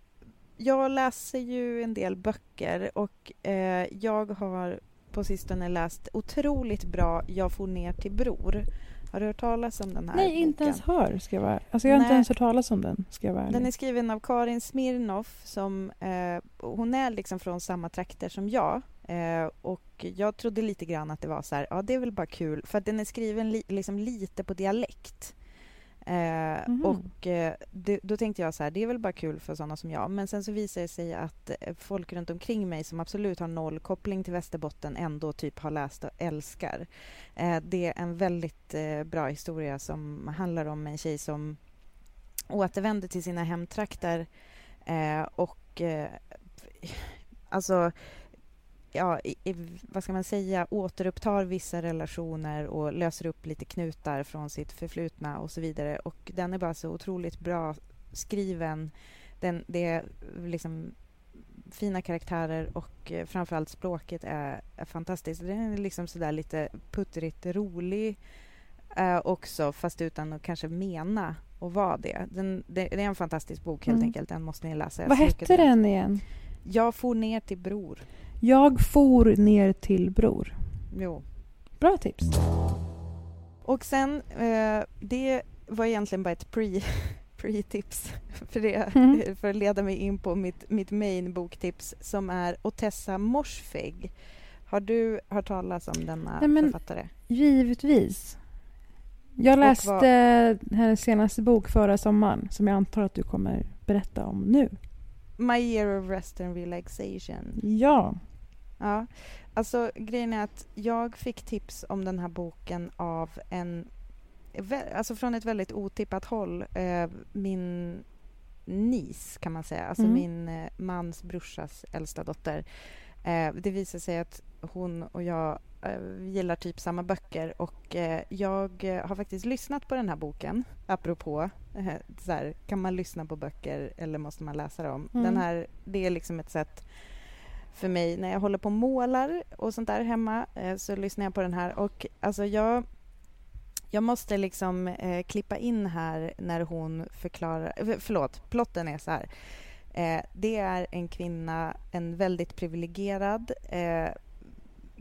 B: jag läser ju en del böcker och eh, jag har på sistone läst otroligt bra Jag får ner till Bror. Har du hört talas om den här
A: Nej,
B: boken?
A: inte ens hör ska jag vara Alltså jag har inte
B: Nej.
A: ens hört talas om den, ska jag vara.
B: Den är skriven av Karin Smirnoff som eh, hon är liksom från samma trakter som jag. Eh, och jag trodde lite grann att det var så här, ja det är väl bara kul för den är skriven li, liksom lite på dialekt. Eh,
A: Mhm.
B: Och eh, det, då tänkte jag så här, det är väl bara kul för sådana som jag. Men sen så visar det sig att eh, folk runt omkring mig som absolut har noll koppling till Västerbotten ändå typ har läst och älskar. Det är en väldigt bra historia som handlar om en tjej som återvänder till sina hemtrakter och alltså ja, i, i, vad ska man säga, återupptar vissa relationer och löser upp lite knutar från sitt förflutna och så vidare. Och den är bara så otroligt bra skriven. Den, det är liksom fina karaktärer och eh, framförallt språket är, är fantastiskt. Den är liksom sådär lite puttrigt rolig eh, också fast utan att kanske mena och vara det. Den, det. Det är en fantastisk bok helt
A: Mm.
B: enkelt. Den måste ni läsa. Jag
A: Vad hette den igen?
B: Jag for ner till Bror.
A: Jag for ner till Bror.
B: Jo.
A: Bra tips.
B: Och sen, eh, det var egentligen bara ett pre, pre-tips för, det,
A: Mm.
B: för att leda mig in på mitt, mitt main boktips som är Otessa Morsfegh. Har du hört talas om denna
A: Nej, men-
B: författare?
A: Givetvis. Jag läste
B: vad-
A: hennes senaste bok förra sommaren som jag antar att du kommer berätta om nu.
B: My year of rest and relaxation.
A: Ja.
B: Ja, alltså grejen är att jag fick tips om den här boken av en, alltså från ett väldigt otippat håll. Eh, min nis kan man säga, alltså
A: Mm.
B: min eh, mans brorsas äldsta dotter. Eh, det visar sig att hon och jag gillar typ samma böcker och jag har faktiskt lyssnat på den här boken, apropå så här, kan man lyssna på böcker eller måste man läsa dem?
A: Mm.
B: Den här, det är liksom ett sätt för mig när jag håller på och målar och sånt där hemma eh, så lyssnar jag på den här och alltså jag jag måste liksom eh, klippa in här när hon förklarar... Eh, förlåt, plotten är så här. Eh, det är en kvinna, en väldigt privilegierad eh,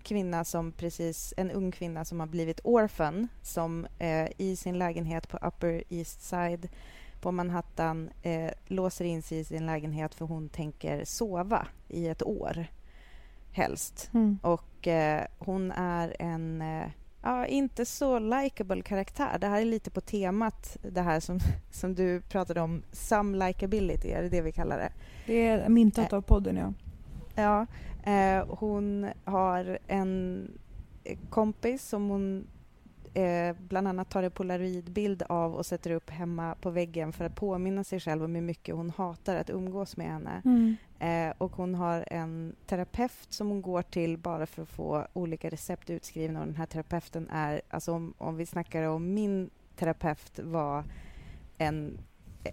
B: kvinna som precis... En ung kvinna som har blivit orphan som eh, i sin lägenhet på Upper East Side på Manhattan eh, låser in sig i sin lägenhet för hon tänker sova i ett år, helst.
A: Mm.
B: Och eh, hon är en eh, ja, inte så likable karaktär. Det här är lite på temat, det här som, som du pratade om, some likability, är det det vi kallar det?
A: Det är myntat av podden, ja.
B: Ja, eh, hon har en eh, kompis som hon eh, bland annat tar en polaroidbild av och sätter upp hemma på väggen för att påminna sig själv om hur mycket hon hatar att umgås med henne.
A: Mm.
B: Eh, och hon har en terapeut som hon går till bara för att få olika recept utskrivna. Och den här terapeuten är, alltså om, om vi snackar om min terapeut var en,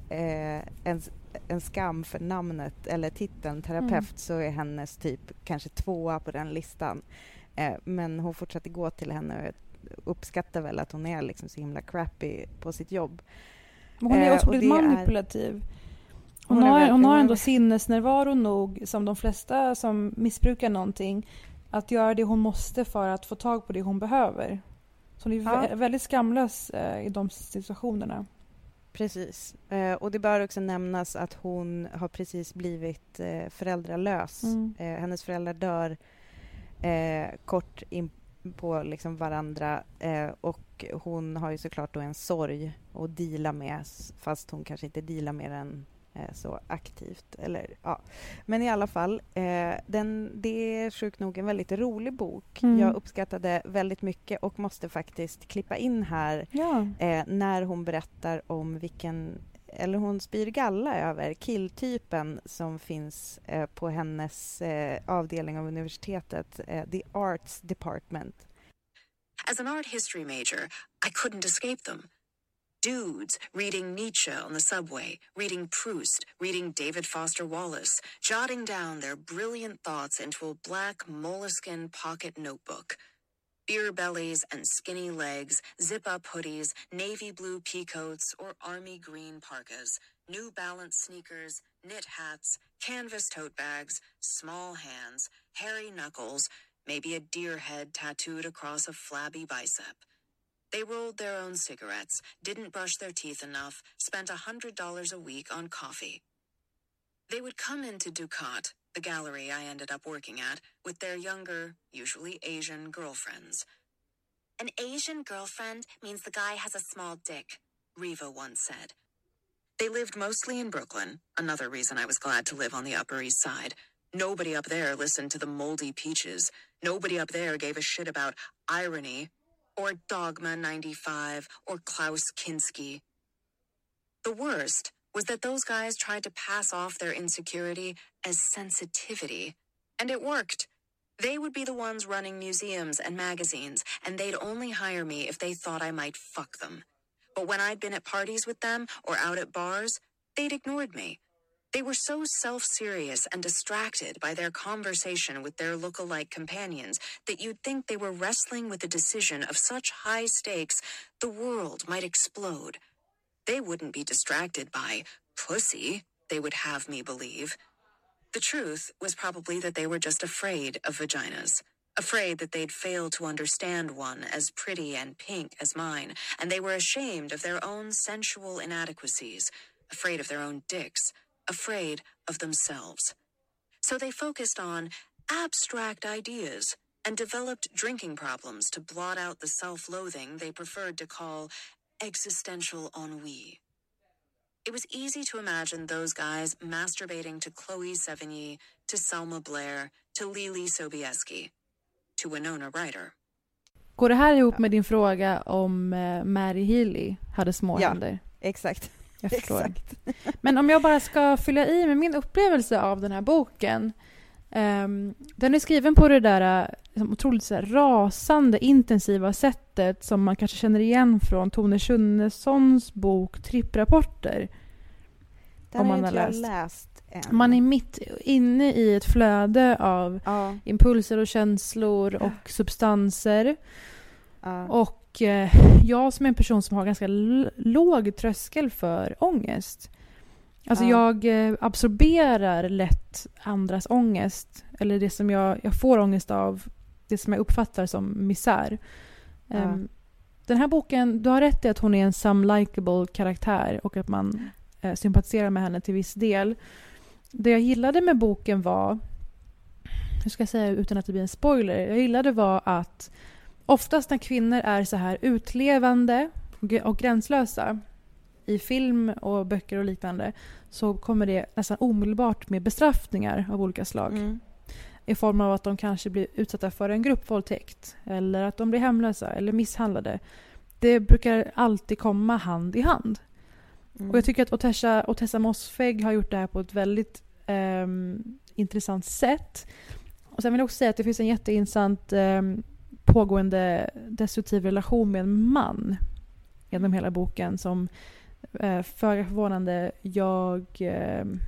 B: eh, en, en skam för namnet eller titeln terapeut
A: Mm.
B: så är hennes typ kanske tvåa på den listan. Eh, men hon fortsatte gå till henne och jag uppskattar väl att hon är liksom så himla crappy på sitt jobb.
A: Men hon är
B: Eh,
A: otroligt
B: är-
A: manipulativ. Hon,
B: Hon
A: har, hon har ändå sinnesnärvaro nog, som de flesta som missbrukar någonting, att göra det hon måste för att få tag på det hon behöver. Så hon är
B: Ja.
A: vä- väldigt skamlös eh, i de situationerna.
B: Precis. Eh, och det bör också nämnas att hon har precis blivit eh, föräldralös.
A: Mm.
B: Eh, hennes föräldrar dör eh, kort in på liksom varandra eh, och hon har ju såklart då en sorg att deala med fast hon kanske inte dealar med den eh, så aktivt. Eller, ja. Men i alla fall, eh, den, det är sjukt nog en väldigt rolig bok.
A: Mm.
B: Jag uppskattade väldigt mycket och måste faktiskt klippa in här
A: Ja.
B: eh, när hon berättar om vilken eller hon spyr galla över killtypen som finns eh, på hennes eh, avdelning av universitetet, eh, the Arts Department.
H: As an art history major, I couldn't escape them. Dudes reading Nietzsche on the subway, reading Proust, reading David Foster Wallace, jotting down their brilliant thoughts into a black moleskin pocket notebook. Beer bellies and skinny legs, zip up hoodies, navy blue peacoats or army green parkas, New Balance sneakers, knit hats, canvas tote bags, small hands, hairy knuckles, maybe a deer head tattooed across a flabby bicep. They rolled their own cigarettes, didn't brush their teeth enough, spent a $100 a week on coffee. They would come into Ducat, the gallery I ended up working at, with their younger, usually Asian girlfriends. An Asian girlfriend means the guy has a small dick, Riva once said. They lived mostly in Brooklyn, another reason I was glad to live on the Upper East Side. Nobody up there listened to the moldy peaches. Nobody up there gave a shit about irony or Dogma 95 or Klaus Kinski. The worst was that those guys tried to pass off their insecurity as sensitivity. And it worked. They would be the ones running museums and magazines, and they'd only hire me if they thought I might fuck them. But when I'd been at parties with them or out at bars, they'd ignored me. They were so self serious and distracted by their conversation with their look-alike companions that you'd think they were wrestling with a decision of such high stakes the world might explode. They wouldn't be distracted by pussy, they would have me believe. The truth was probably that they were just afraid of vaginas. Afraid that they'd fail to understand one as pretty and pink as mine, and they were ashamed of their own sensual inadequacies, afraid of their own dicks, afraid of themselves. So they focused on abstract ideas and developed drinking problems to blot out the self loathing they preferred to call existential ennui. It was easy to imagine those guys masturbating to Chloe Sevigny, to Selma Blair, to Lili Sobieski, to Winona Ryder.
A: Går det här ihop med din fråga om eh, Mary Healy hade små
B: Ja.
A: händer?
B: Exakt.
A: Jag förstår.
B: Exakt.
A: Men om jag bara ska fylla i med min upplevelse av den här boken. Ehm, den är skriven på det där eh, liksom, otroligt så här, rasande, intensiva sättet som man kanske känner igen från Tone Schunnesons bok Tripprapporter.
B: Den
A: Om
B: har
A: man har läst.
B: läst än.
A: Man är mitt inne i ett flöde av
B: Ja,
A: impulser och känslor och substanser.
B: ja.
A: Och eh, jag som är en person som har ganska låg tröskel för ångest. Alltså
B: Ja.
A: jag eh, absorberar lätt andras ångest. Eller det som jag, jag får ångest av. Det som jag uppfattar som misär.
B: Ja.
A: Ehm, den här boken, du har rätt i att hon är en some likable karaktär och att man eh, sympatiserar med henne till viss del. Det jag gillade med boken var, hur ska jag säga utan att det blir en spoiler, jag gillade var att oftast när kvinnor är så här utlevande och gränslösa i film och böcker och liknande så kommer det nästan omedelbart med bestraffningar av olika slag
B: Mm.
A: i form av att de kanske blir utsatta för en gruppvåldtäkt eller att de blir hemlösa eller misshandlade. Det brukar alltid komma hand i hand.
B: Mm.
A: Och jag tycker att Otessa, Otessa Mossfegh har gjort det här på ett väldigt ehm, intressant sätt. Och sen vill jag också säga att det finns en jätteintressant ehm, pågående destruktiv relation med en man genom hela boken som eh, föga förvånande jag ehm,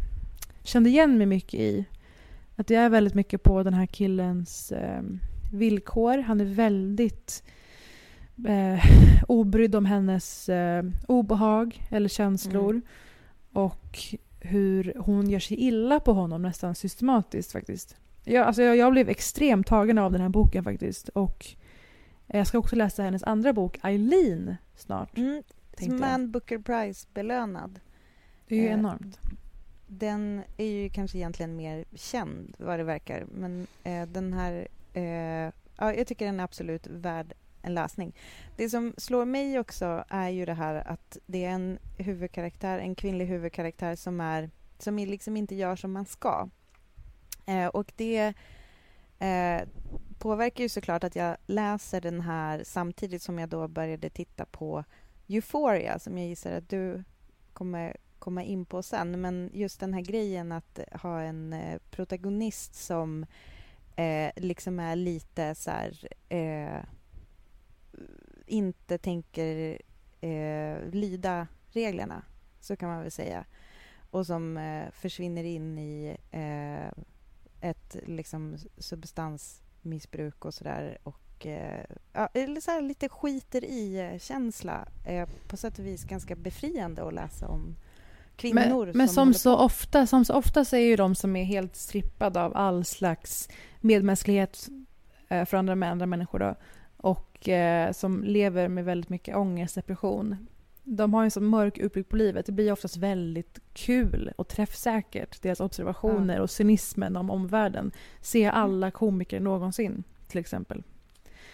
A: kände igen mig mycket i. Att det är väldigt mycket på den här killens ehm, villkor. Han är väldigt eh, obrydd om hennes eh, obehag eller känslor.
B: Mm.
A: Och hur hon gör sig illa på honom nästan systematiskt faktiskt. Jag, alltså jag, jag blev extremt tagen av den här boken faktiskt. Och Jag ska också läsa hennes andra bok, Eileen, snart.
B: Mm, en Booker Prize-belönad.
A: Det är ju
B: Eh,
A: enormt.
B: Den är ju kanske egentligen mer känd vad det verkar. Men eh, den här... Eh, ja, jag tycker den är absolut värd en läsning. Det som slår mig också är ju det här att det är en huvudkaraktär, en kvinnlig huvudkaraktär som är som liksom inte gör som man ska. Eh, och det eh, påverkar ju såklart att jag läser den här samtidigt som jag då började titta på Euphoria som jag gissar att du kommer komma in på sen. Men just den här grejen att ha en eh, protagonist som eh, liksom är lite så här eh, inte tänker eh, lyda reglerna, så kan man väl säga. Och som eh, försvinner in i eh, ett liksom substansmissbruk och sådär. Och eh, ja, eller så lite skiter i-känsla. Eh, på sätt och vis ganska befriande att läsa om kvinnor
A: Men, men som, så ofta, som så ofta så är ju de som är helt strippade av all slags medmänsklighet eh, för andra, med andra människor då, och eh, som lever med väldigt mycket ångest, depression. De har en sån mörk utblick på livet. Det blir oftast väldigt kul och träffsäkert. Deras observationer och cynismen om omvärlden. Se alla komiker någonsin, till exempel.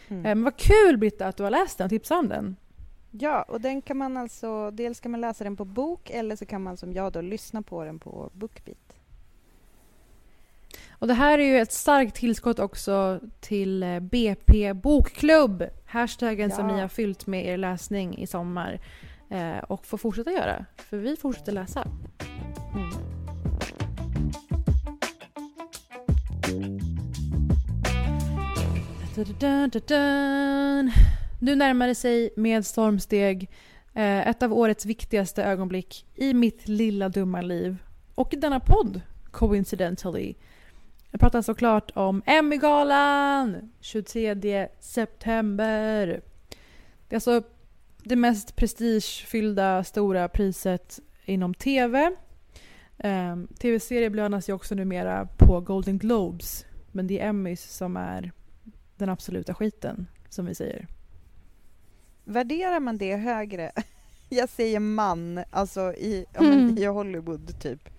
B: Mm.
A: Eh, Men vad kul Britta att du har läst den och tipsat om den.
B: Ja, och den kan man alltså... Dels kan man läsa den på bok eller så kan man som jag då lyssna på den på Bookbeat.
A: Och det här är ju ett starkt tillskott också till eh, BP Bokklubb. Hashtaggen som
B: Ja.
A: ni har fyllt med er läsning i sommar. Eh, och får fortsätta göra, för vi fortsätter läsa.
B: Mm.
A: Nu närmar det sig med stormsteg eh, ett av årets viktigaste ögonblick i mitt lilla dumma liv. Och i denna podd, coincidentally. Jag pratar såklart om Emmygalan 23 september. Det är alltså det mest prestigefyllda stora priset inom tv. Um, eh, Tv-serier belönas ju också numera på Golden Globes. Men det är Emmys som är den absoluta skiten, som vi säger.
B: Värderar man det högre? Jag säger man, alltså i,
A: Mm.
B: i Hollywood typ.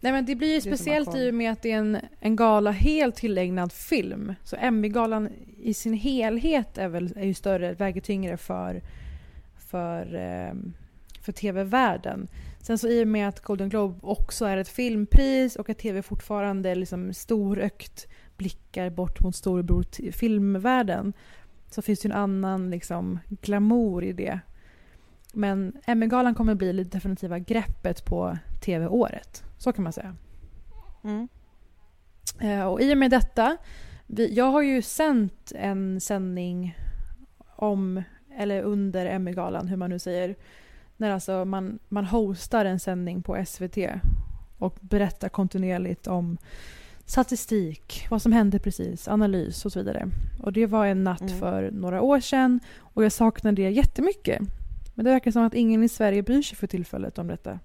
A: Nej men det blir ju speciellt i och med att det är en, en gala helt tillägnad film. Så Emmy-galan i sin helhet är, väl, är ju större, väger tyngre för, för, ehm, för tv-världen. Sen så i och med att Golden Globe också är ett filmpris och att tv fortfarande liksom storökt blickar bort mot storebror filmvärlden så finns det en annan liksom glamour i det. Men Emmy-galan kommer bli det definitiva greppet på tv-året. Så kan man säga.
B: Mm.
A: Eh, Och i och med detta, vi, jag har ju sänt en sändning om, eller under Emmygalan, hur man nu säger. När alltså man, man hostar en sändning på SVT och berättar kontinuerligt om statistik, vad som hände precis, analys och så vidare. Och det var en natt
B: Mm.
A: för några år sedan och jag saknade det jättemycket. Men det verkar som att ingen i Sverige bryr sig för tillfället om detta.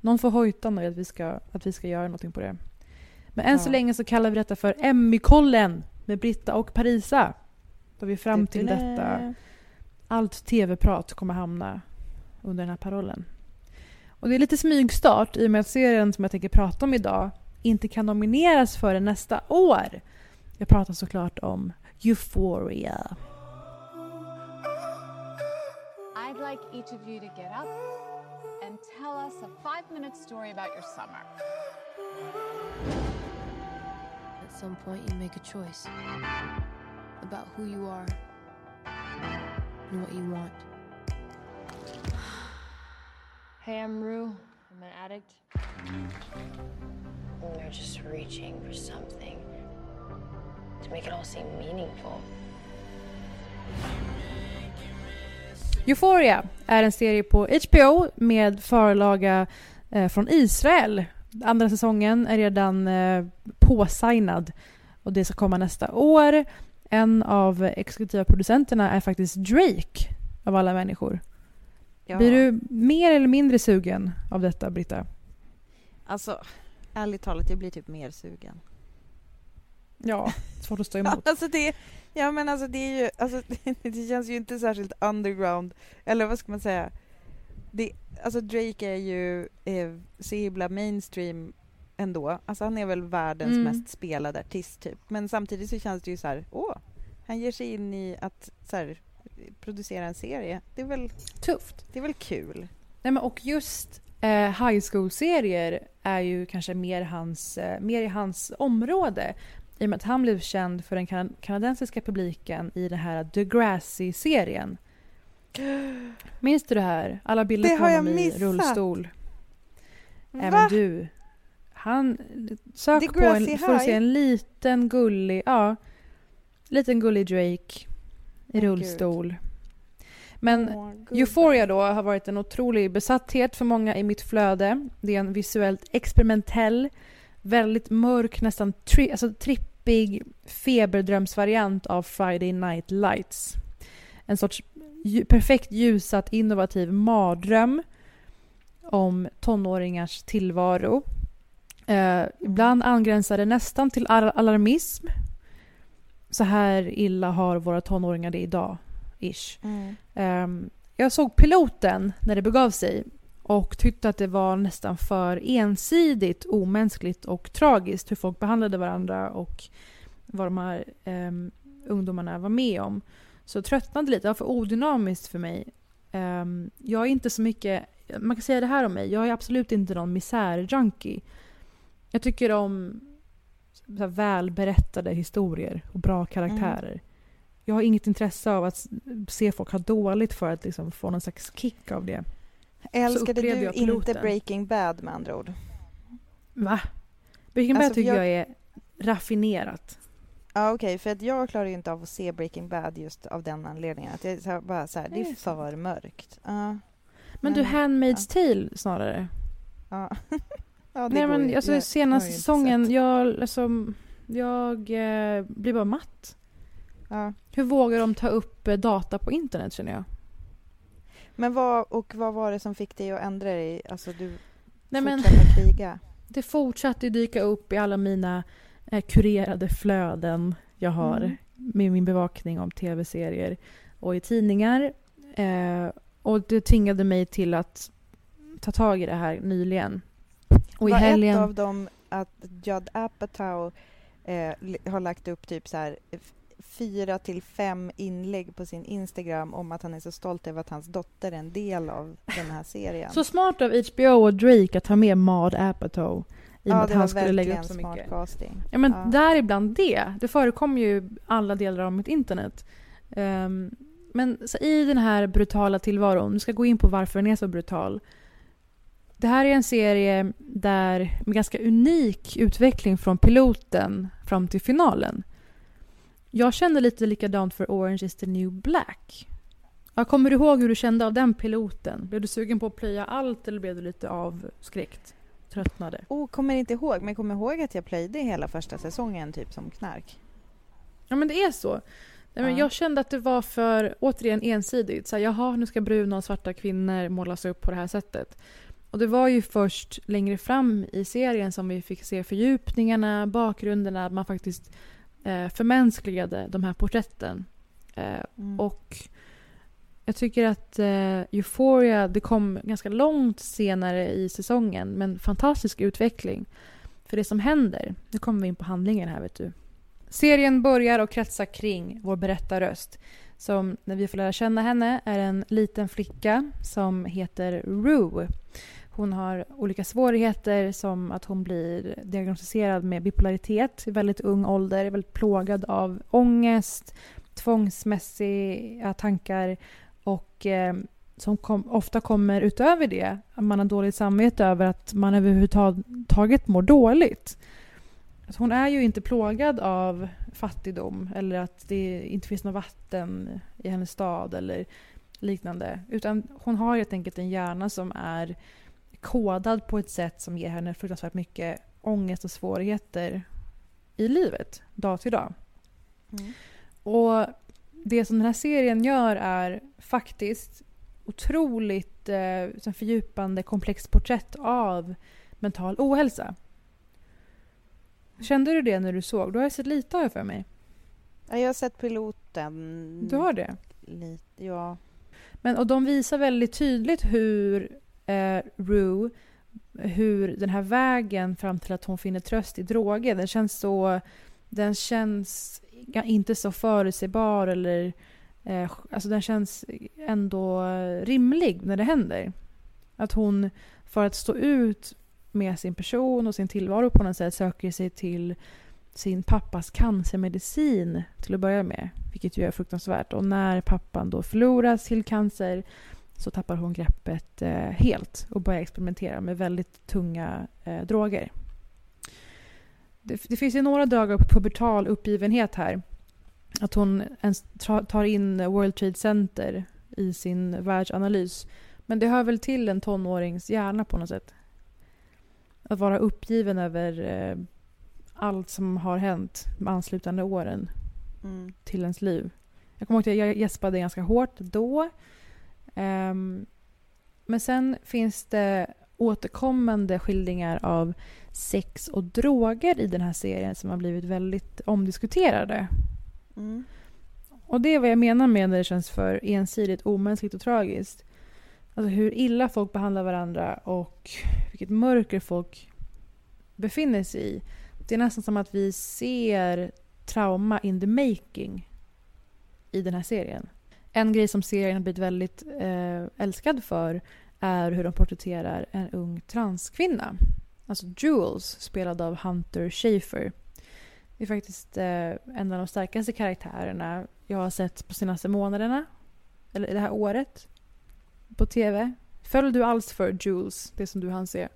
A: Någon får hojta nu att vi ska, att vi ska göra någonting på det. Men än så
B: Ja.
A: länge så kallar vi detta för Emmykollen med Britta och Parisa. Då vi fram till detta, allt tv-prat kommer hamna under den här parollen. Och det är lite smygstart i och med att serien som jag tänker prata om idag inte kan nomineras förrän nästa år. Jag pratar såklart om Euphoria.
I: I'd like each of you to get up and tell us a five minute story about your summer.
J: At some point, you make a choice about who you are and what you want.
K: Hey, I'm Rue. I'm an addict.
L: And they're just reaching for something to make it all seem meaningful.
A: Euphoria är en serie på HBO med förlaga eh, från Israel. Andra säsongen är redan eh, påsignad och det ska komma nästa år. En av exekutiva producenterna är faktiskt Drake, av alla människor.
B: Ja.
A: Blir du mer eller mindre sugen av detta, Britta?
B: Alltså, ärligt talat, jag blir typ mer sugen.
A: Ja, svårt att stå emot.
B: alltså det, ja men alltså det är ju, alltså det känns ju inte särskilt underground, eller vad ska man säga? Det, alltså Drake är ju eh, så himla mainstream ändå. Alltså han är väl världens
A: Mm.
B: mest spelade artist typ. Men samtidigt så känns det ju så här, åh, han ger sig in i att så här, producera en serie. Det är väl
A: Tufft.
B: Det är väl kul.
A: Nej, men och just eh, high school-serier är ju kanske mer, hans, eh, mer i hans område. I och med att han blev känd för den kan- kanadensiska publiken i den här Degrassi-serien. Minns du det här? Alla bilder
B: Det
A: på honom i rullstol. Även
B: Va?
A: du. Han... Sök på
B: Degrassi
A: en... Får du se en liten gullig... Ja. Liten gullig Drake. I rullstol. Men
B: gubben.
A: Euphoria då har varit en otrolig besatthet för många i mitt flöde. Det är en visuellt experimentell, väldigt mörk, nästan tri- alltså trippig feberdrömsvariant av Friday Night Lights. En sorts perfekt ljusat, innovativ mardröm om tonåringars tillvaro. Eh, ibland angränsar det nästan till al- alarmism. Så här illa har våra tonåringar det idag, ish.
B: Mm.
A: Ehm, jag såg piloten när det begav sig och tyckte att det var nästan för ensidigt, omänskligt och tragiskt hur folk behandlade varandra och vad de här ehm, ungdomarna var med om. Så tröttnade lite, det var för odynamiskt för mig. Ehm, jag är inte så mycket, man kan säga det här om mig, jag är absolut inte någon misär-junkie. Jag tycker om så här välberättade historier och bra karaktärer. Jag har inget intresse av att se folk ha dåligt för att liksom få någon slags kick av det.
B: Älskade du
A: jag
B: inte. Breaking Bad med andra ord?
A: Va? Breaking Bad
B: Alltså,
A: tycker
B: jag-
A: jag... är raffinerat.
B: Ja okej, för att jag klarar inte av att se Breaking Bad just av den anledningen. Att är så bara så här, det är för mörkt. Ja.
A: Men, du, Handmaid's Tale snarare.
B: Ja. ja,
A: Nej men
B: ju-
A: alltså
B: jag-
A: senaste
B: jag
A: säsongen, jag, alltså, jag eh, blir bara matt.
B: Ja.
A: Hur vågar de ta upp eh, data på internet känner jag?
B: Men vad, och vad var det som fick dig att ändra dig? Alltså du
A: Nej, men-
B: kriga?
A: Det fortsatte dyka upp i alla mina eh, kurerade flöden jag har
B: Mm.
A: med min bevakning om tv-serier och i tidningar. Eh, och det tvingade mig till att ta tag i det här nyligen. Och i
B: var
A: helgen...
B: ett av dem att Judd Apatow eh, har lagt upp typ så här f- fyra till fem inlägg på sin Instagram om att han är så stolt över att hans dotter är en del av den här serien.
A: Så smart av HBO och Drake att ta med Maud Apatow i och med
B: ja,
A: att han skulle lägga upp så
B: smart
A: mycket.
B: casting.
A: Ja, men
B: Ja.
A: däribland det. Det förekommer ju alla delar av mitt internet. Ehm, men i den här brutala tillvaron, vi ska gå in på varför den är så brutal. Det här är en serie där med ganska unik utveckling från piloten fram till finalen. Jag kände lite likadant för Orange is the new black. Jag kommer du ihåg hur du kände av den piloten? Blev du sugen på att plöja allt eller blev du lite avskräckt? Tröttnade?
B: Oh, kommer inte ihåg, men kommer ihåg att jag plöjde hela första säsongen typ som knark.
A: Ja men det är så. Nej, men
B: Ja.
A: Jag kände att det var för, återigen ensidigt. Så här, jaha, nu ska bruna och svarta kvinnor målas upp på det här sättet. Och det var ju först längre fram i serien som vi fick se fördjupningarna, bakgrunderna, att man faktiskt eh, förmänskligade de här porträtten. Eh,
B: Mm.
A: Och jag tycker att eh, Euphoria, det kom ganska långt senare i säsongen, men fantastisk utveckling. För det som händer, nu kommer vi in på handlingen här vet du. Serien börjar och kretsar kring vår berättarröst. Som när vi får lära känna henne är en liten flicka som heter Rue. Hon har olika svårigheter som att hon blir diagnostiserad med bipolaritet i väldigt ung ålder, väldigt plågad av ångest, tvångsmässiga tankar och eh, som kom, ofta kommer utöver det, att man har dåligt samvete över att man överhuvudtaget mår dåligt. Alltså hon är ju inte plågad av fattigdom eller att det inte finns något vatten i hennes stad eller liknande. Utan hon har helt enkelt en hjärna som är kodad på ett sätt som ger henne fruktansvärt mycket ångest och svårigheter i livet, dag till dag.
B: Mm.
A: Och det som den här serien gör är faktiskt otroligt eh, fördjupande komplext porträtt av mental ohälsa. Kände du det när du såg? Du har sett lite av för mig.
B: Ja, jag har sett piloten.
A: Du har det?
B: Lite, ja.
A: Men, och de visar väldigt tydligt hur eh, Rue, hur den här vägen fram till att hon finner tröst i droger, den känns så... Den känns inte så förutsägbar eller... Eh, alltså den känns ändå rimlig när det händer. Att hon, för att stå ut med sin person och sin tillvaro på något sätt söker sig till sin pappas cancermedicin till att börja med. Vilket ju är fruktansvärt. Och när pappan då förloras till cancer så tappar hon greppet eh, helt och börjar experimentera med väldigt tunga eh, droger. Det, det, finns ju några drag av pubertal uppgivenhet här. Att hon ens tar in World Trade Center i sin världsanalys. Men det hör väl till en tonårings hjärna på något sätt. Att vara uppgiven över eh, allt som har hänt de anslutande åren mm. till ens liv. Jag kommer ihåg att jag gäspade ganska hårt då. Um, men sen finns det återkommande skildringar av sex och droger i den här serien som har blivit väldigt omdiskuterade. Mm. Och det är vad jag menar med när det känns för ensidigt omänskligt och tragiskt. Alltså hur illa folk behandlar varandra och vilket mörker folk befinner sig i. Det är nästan som att vi ser trauma in the making i den här serien. En grej som serien har blivit väldigt eh, älskad för är hur de porträtterar en ung transkvinna. Alltså Jules, spelad av Hunter Schafer. Det är faktiskt eh, en av de starkaste karaktärerna jag har sett på senaste månaderna. Eller det här året. På tv. Föll du alls för Jules, det som du hann se?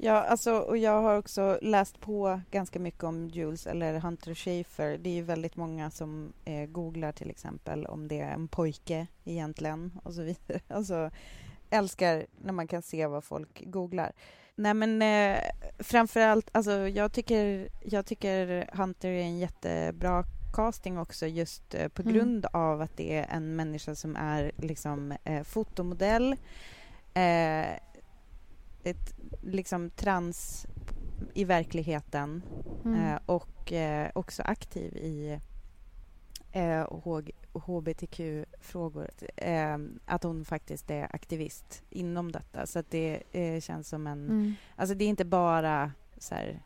B: Ja, alltså, och jag har också läst på ganska mycket om Jules eller Hunter Schafer. Det är ju väldigt många som eh, googlar till exempel om det är en pojke egentligen och så vidare. Alltså, älskar när man kan se vad folk googlar. Nej men eh, framförallt, alltså jag tycker, jag tycker Hunter är en jättebra casting också just eh, på mm. grund av att det är en människa som är liksom eh, fotomodell ett, liksom trans i verkligheten mm. eh, och eh, också aktiv i eh, hbtq-frågor. Eh, att hon faktiskt är aktivist inom detta. Så att det eh, känns som en... Mm. Alltså det är inte bara så här,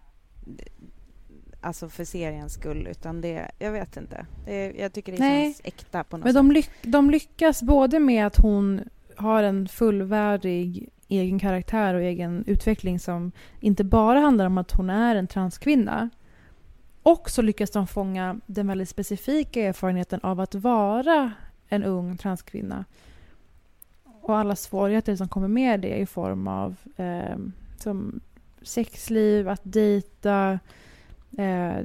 B: alltså för seriens skull, utan det... Jag vet inte. Det, jag tycker det Nej. känns äkta på något
A: Men
B: sätt.
A: de, lyck, de lyckas både med att hon har en fullvärdig egen karaktär och egen utveckling som inte bara handlar om att hon är en transkvinna. Och så lyckas de fånga den väldigt specifika erfarenheten av att vara en ung transkvinna. Och alla svårigheter som kommer med det i form av eh, som sexliv, att dejta, eh,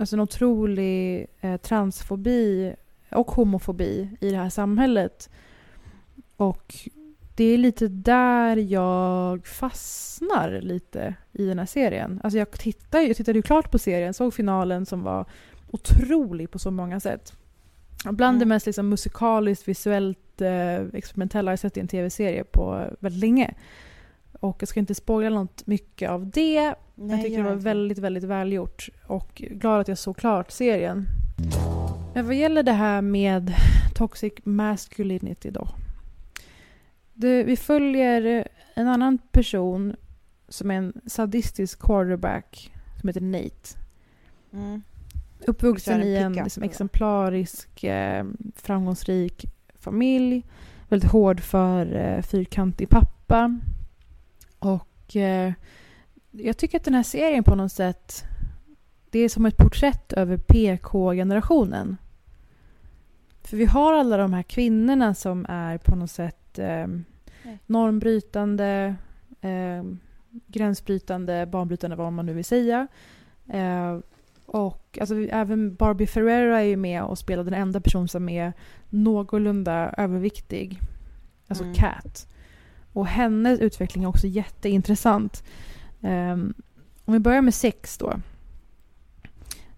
A: alltså en otrolig eh, transfobi och homofobi i det här samhället. Och det är lite där jag fastnar lite i den här serien. Alltså jag, tittar, jag tittade ju klart på serien, såg finalen som var otrolig på så många sätt. Bland mm. det mest liksom musikaliskt, visuellt eh, experimentella jag sett i en tv-serie på väldigt länge. Och jag ska inte spoila något mycket av det. Nej, jag tycker det var väldigt, väldigt välgjort. Och glad att jag såg klart serien. Men vad gäller det här med toxic masculinity då. Det, vi följer en annan person som är en sadistisk quarterback som heter Nate. Mm. Uppvuxen i en liksom, exemplarisk, eh, framgångsrik familj. Väldigt hård för eh, fyrkantig pappa. Och eh, jag tycker att den här serien på något sätt det är som ett porträtt över PK-generationen. För vi har alla de här kvinnorna som är på något sätt eh, normbrytande, eh, gränsbrytande, banbrytande, vad man nu vill säga. Eh, och alltså, även Barbie Ferreira är ju med och spelar den enda person som är någorlunda överviktig. Alltså mm. Cat. Och hennes utveckling är också jätteintressant. Um, om vi börjar med sex då.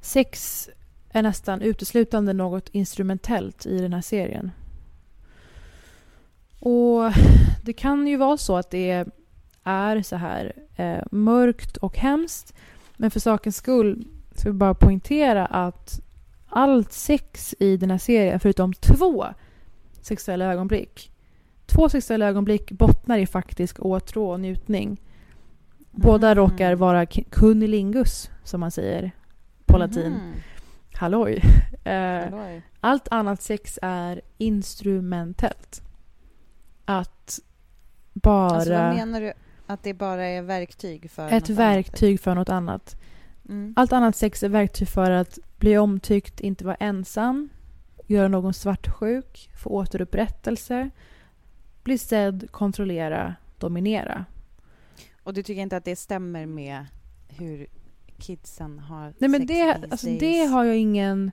A: Sex är nästan uteslutande något instrumentellt i den här serien. Och det kan ju vara så att det är så här eh, mörkt och hemskt. Men för sakens skull så vill jag bara poängtera att allt sex i den här serien, förutom två sexuella ögonblick. Två sexuella ögonblick bottnar i faktisk åtrå och njutning. Båda
B: Mhm.
A: råkar vara cunnilingus, som man säger på latin.
B: Mhm.
A: Halloj. Eh,
B: Halloj.
A: allt annat sex är instrumentellt. Att bara...
B: Alltså, vad menar du? Att det bara är verktyg för
A: ett verktyg för något annat.
B: Mm.
A: Allt annat sex är verktyg för att bli omtyckt, inte vara ensam, göra någon svartsjuk, få återupprättelse, bli sedd, kontrollera, dominera.
B: Och du tycker inte att det stämmer med hur kidsen har
A: Nej men
B: sex
A: det, alltså det har jag ingen...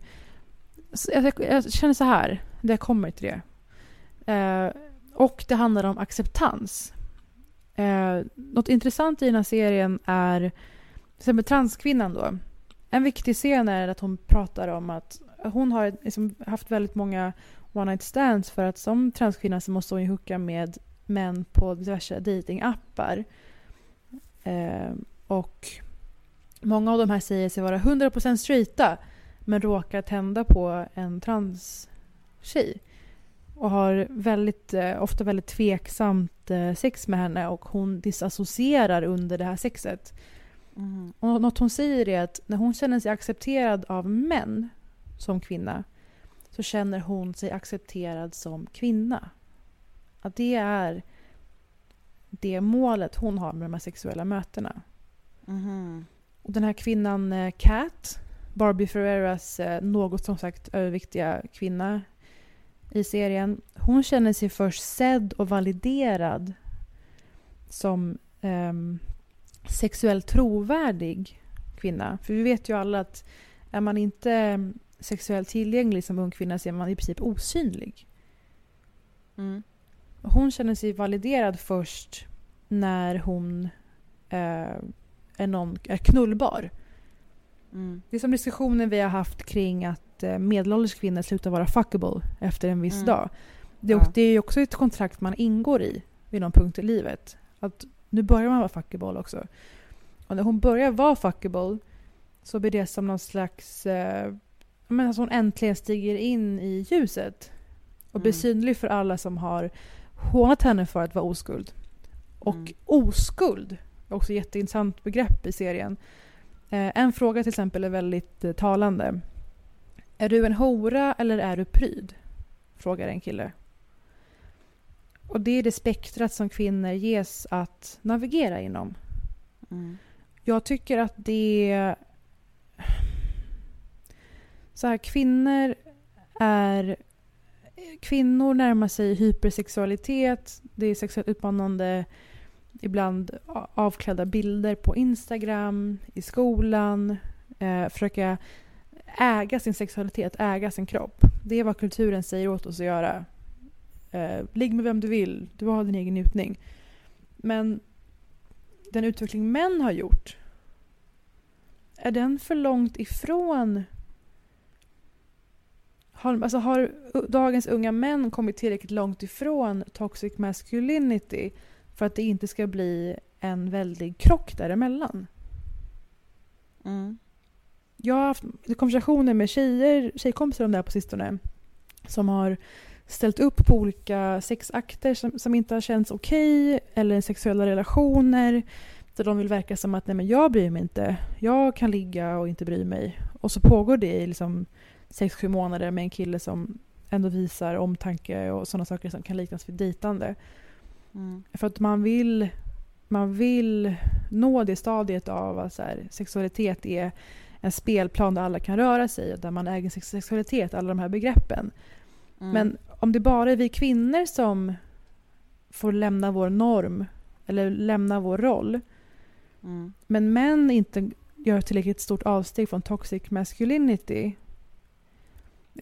A: så Jag, jag, känner så här, jag kommer till det. Eh, och det handlar om acceptans. Eh, något intressant i den här serien är till exempel transkvinnan då. En viktig scen är att hon pratar om att hon har liksom haft väldigt många one night stands för att som transkvinna så måste hon ju hooka med män på diverse datingappar. Eh, och många av de här säger sig vara 100% straighta men råkar tända på en transtjej. Och har väldigt, eh, ofta väldigt tveksamt eh, sex med henne och hon disassocierar under det här sexet.
B: Mhm.
A: Och något hon säger är att när hon känner sig accepterad av män som kvinna så känner hon sig accepterad som kvinna. Att det är det målet hon har med de här sexuella mötena.
B: Mhm.
A: Och den här kvinnan eh, Kat, Barbie Ferreras eh, något som sagt överviktiga kvinna i serien. Hon känner sig först sedd och validerad som ehm, sexuellt trovärdig kvinna. För vi vet ju alla att är man inte eh, sexuellt tillgänglig som ung kvinna så är man i princip osynlig.
B: Mm.
A: Hon känner sig validerad först när hon eh, är, någon, är knullbar.
B: Mm.
A: Det är som diskussionen vi har haft kring att eh, medelålders kvinnor slutar vara fuckable efter en viss
B: Mm.
A: dag. Det, är-
B: Ja.
A: det är ju också ett kontrakt man ingår i vid någon punkt i livet. Att nu börjar man vara fuckable också. Och när hon börjar vara fuckable så blir det som någon slags... Eh, menar, att hon äntligen stiger in i ljuset. Och blir
B: Mm.
A: synlig för alla som har hånat henne för att vara oskuld. Och
B: Mm.
A: oskuld är också ett jätteintressant begrepp i serien. Eh, en fråga till exempel är väldigt eh, talande. Är du en hora eller är du pryd? Frågar en kille. Och det är det spektrat som kvinnor ges att navigera inom.
B: Mm.
A: Jag tycker att det... Så här, kvinnor är... Kvinnor närmar sig hypersexualitet. Det är sexuellt utmanande, ibland avklädda bilder på Instagram, i skolan. Eh, försöka äga sin sexualitet, äga sin kropp. Det är vad kulturen säger åt oss att göra. Eh, ligg med vem du vill, du har din egen njutning. Men den utveckling män har gjort, är den för långt ifrån har, alltså har dagens unga män kommit tillräckligt långt ifrån toxic masculinity för att det inte ska bli en väldig krock däremellan?
B: Mm.
A: Jag har haft konversationer med tjejer, tjejkompisar om det här på sistone som har ställt upp på olika sexakter som, som inte har känts okej eller sexuella relationer där de vill verka som att nej men jag bryr mig inte, jag kan ligga och inte bry mig. Och så pågår det i liksom sex, sju månader med en kille som ändå visar omtanke och sådana saker som kan liknas vid dejtande.
B: Mm.
A: För att man vill, man vill nå det stadiet av att så här, sexualitet är en spelplan där alla kan röra sig och där man äger sin sexualitet, alla de här begreppen.
B: Mm.
A: Men om det bara är vi kvinnor som får lämna vår norm eller lämna vår roll
B: Mm.
A: men män inte gör tillräckligt stort avsteg från toxic masculinity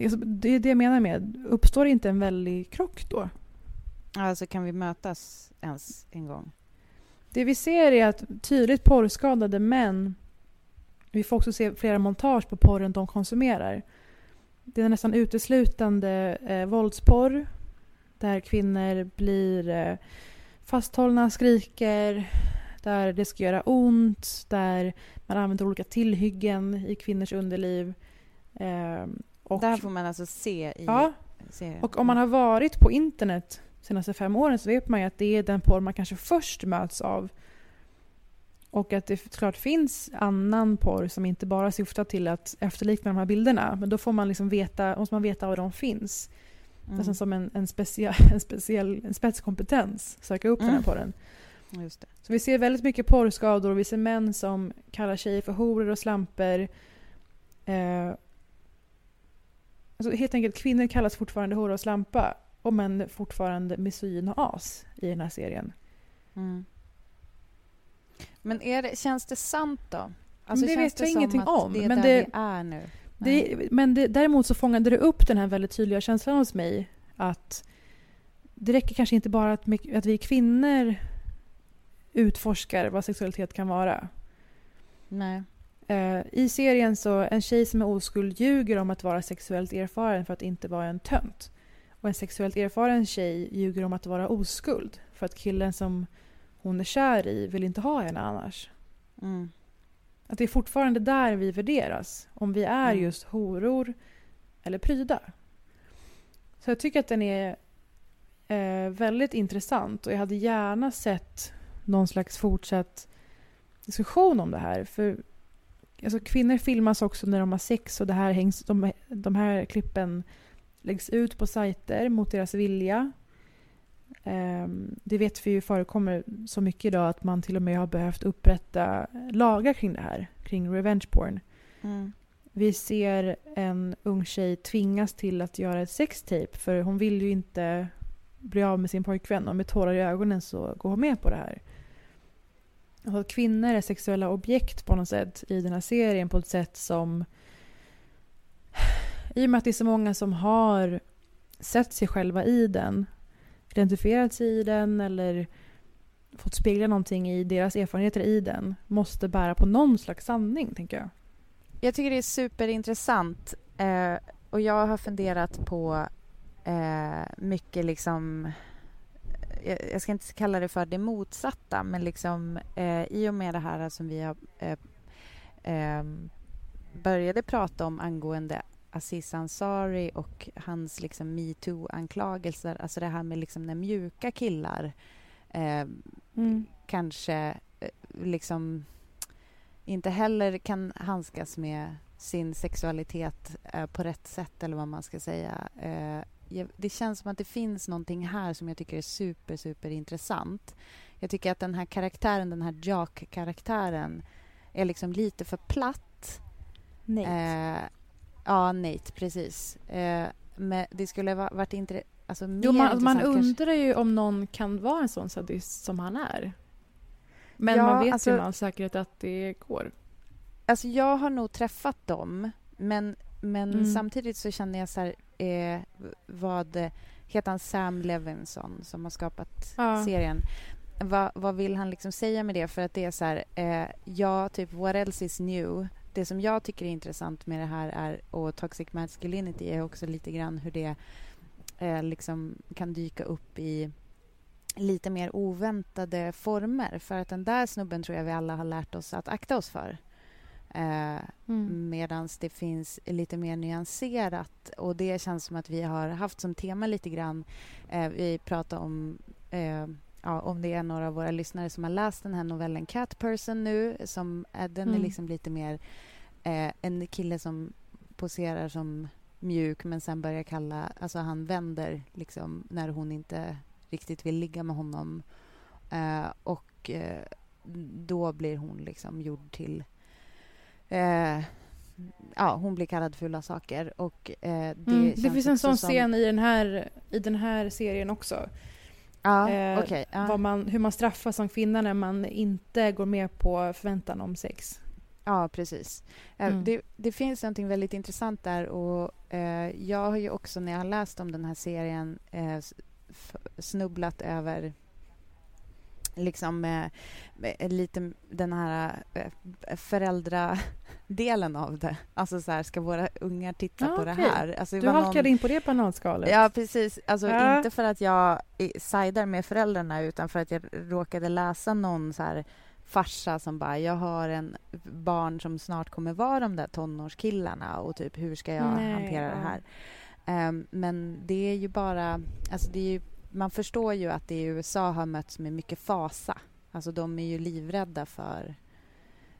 A: Alltså, det är det jag menar med, uppstår inte en väldig krock då?
B: Alltså kan vi mötas ens en gång?
A: Det vi ser är att tydligt porrskadade män, vi får också se flera montage på porren de konsumerar. Det är nästan uteslutande eh, våldsporr där kvinnor blir eh, fasthållna, skriker, Där det ska göra ont, där man använder olika tillhyggen i kvinnors underliv. Eh, och,
B: Där får man alltså se i
A: Ja.
B: serien.
A: och om man har varit på internet de senaste fem åren så vet man ju att det är den porr man kanske först möts av. Och att det klart finns annan porr som inte bara syftar till att efterlikna de här bilderna. Men då får man liksom veta, måste man veta var de finns.
B: Mm.
A: Nästan som en, en, speciell, en, speciell, en spetskompetens. Söka upp den här
B: Mm.
A: porren.
B: Just det.
A: Så vi ser väldigt mycket porrskador och vi ser män som kallar tjejer för horor och slampor. Eh, alltså helt enkelt, kvinnor kallas fortfarande hora och slampa och män fortfarande misogyn och as i den här serien.
B: Mm. Men det, känns det sant då?
A: Men
B: Alltså,
A: det vet jag ingenting om,
B: Det är
A: men
B: där
A: det-
B: vi är nu.
A: Det, men det, däremot så fångade det upp den här väldigt tydliga känslan hos mig att det räcker kanske inte bara att, att vi kvinnor utforskar vad sexualitet kan vara.
B: Nej.
A: Eh, I serien så en tjej som är oskuld ljuger om att vara sexuellt erfaren för att inte vara en tönt. Och en sexuellt erfaren tjej ljuger om att vara oskuld för att killen som hon är kär i vill inte ha henne annars.
B: Mm.
A: Att det är fortfarande där vi värderas. Om vi är
B: Mm.
A: just horor eller prydar. Så jag tycker att den är eh, väldigt intressant och jag hade gärna sett någon slags fortsatt diskussion om det här. För alltså, kvinnor filmas också när de har sex och det här hängs, de, de här klippen läggs ut på sajter mot deras vilja. Ehm, det vet vi ju förekommer så mycket idag att man till och med har behövt upprätta lagar kring det här, kring revenge porn.
B: Mm.
A: Vi ser en ung tjej tvingas till att göra ett sextape för hon vill ju inte bli av med sin pojkvän och med tårar i ögonen så går hon med på det här. Och kvinnor är sexuella objekt på något sätt i den här serien på ett sätt som i och med att det är så många som har sett sig själva i den identifierat sig i den eller fått spegla någonting i deras erfarenheter i den måste bära på någon slags sanning, tänker jag.
B: Jag tycker det är superintressant eh, och jag har funderat på eh, mycket liksom jag, jag ska inte kalla det för det motsatta men liksom eh, i och med det här som vi har eh, eh, började prata om angående Aziz Ansari och hans liksom metoo-anklagelser, alltså det här med liksom när mjuka killar eh,
A: Mm.
B: kanske eh, liksom inte heller kan handskas med sin sexualitet eh, på rätt sätt eller vad man ska säga. Eh, jag, det känns som att det finns någonting här som jag tycker är super, super intressant. Jag tycker att den här karaktären, den här Jock-karaktären är liksom lite för platt.
A: Nate.
B: Ja, Nate, precis. Eh, men det skulle ha varit intre- alltså, mer
A: Jo, man,
B: intressant
A: man
B: kanske-
A: undrar ju om någon kan vara en sån sadist som han är. Men
B: Ja,
A: man vet
B: alltså-
A: ju med all säkerhet att det går.
B: Alltså jag har nog träffat dem, men, men
A: Mm.
B: samtidigt så känner jag så här, eh, vad heter han Sam Levinson som har skapat
A: Ja.
B: serien? Va, vad vill han liksom säga med det? För att det är så här, eh, ja, typ what else is new? Det som jag tycker är intressant med det här är, och Toxic Masculinity är också lite grann hur det eh, liksom kan dyka upp i lite mer oväntade former. För att den där snubben tror jag vi alla har lärt oss att akta oss för. Eh,
A: Mm.
B: Medan det finns lite mer nyanserat och det känns som att vi har haft som tema lite grann. Eh, vi pratar om eh, ja, om det är några av våra lyssnare som har läst den här novellen Cat Person nu. Som, eh, den är
A: Mm.
B: liksom lite mer eh, en kille som poserar som mjuk men sen börjar kalla... Alltså han vänder liksom när hon inte riktigt vill ligga med honom. Eh, och eh, då blir hon liksom gjord till... Eh, ja, hon blir kallad fula saker. Och eh, det,
A: Mm. Det finns en sån
B: som-
A: scen i den här, i den här serien också.
B: Ja,
A: Eh,
B: okej. ja.
A: man, hur man straffas som kvinna när man inte går med på förväntan om sex.
B: Ja, precis. Eh,
A: Mm.
B: Det, det finns något väldigt intressant där. och eh, Jag har ju också, när jag har läst om den här serien eh, snubblat över liksom eh, eh, lite den här eh, föräldradelen av det. Alltså så här, ska våra ungar titta
A: Ja,
B: på det
A: okej.
B: här? Alltså, det
A: Du halkade
B: någon-
A: in på det bananskalet.
B: Ja, precis. Alltså,
A: Ja.
B: Inte för att jag sidar med föräldrarna utan för att jag råkade läsa någon så här farsa som bara, jag har en barn som snart kommer vara de där tonårskillarna och typ hur ska jag
A: Nej,
B: hantera det
A: ja.
B: här? Ehm, men det är ju bara, alltså det är ju, man förstår ju att det i USA har mötts med mycket fasa. Alltså de är ju livrädda för,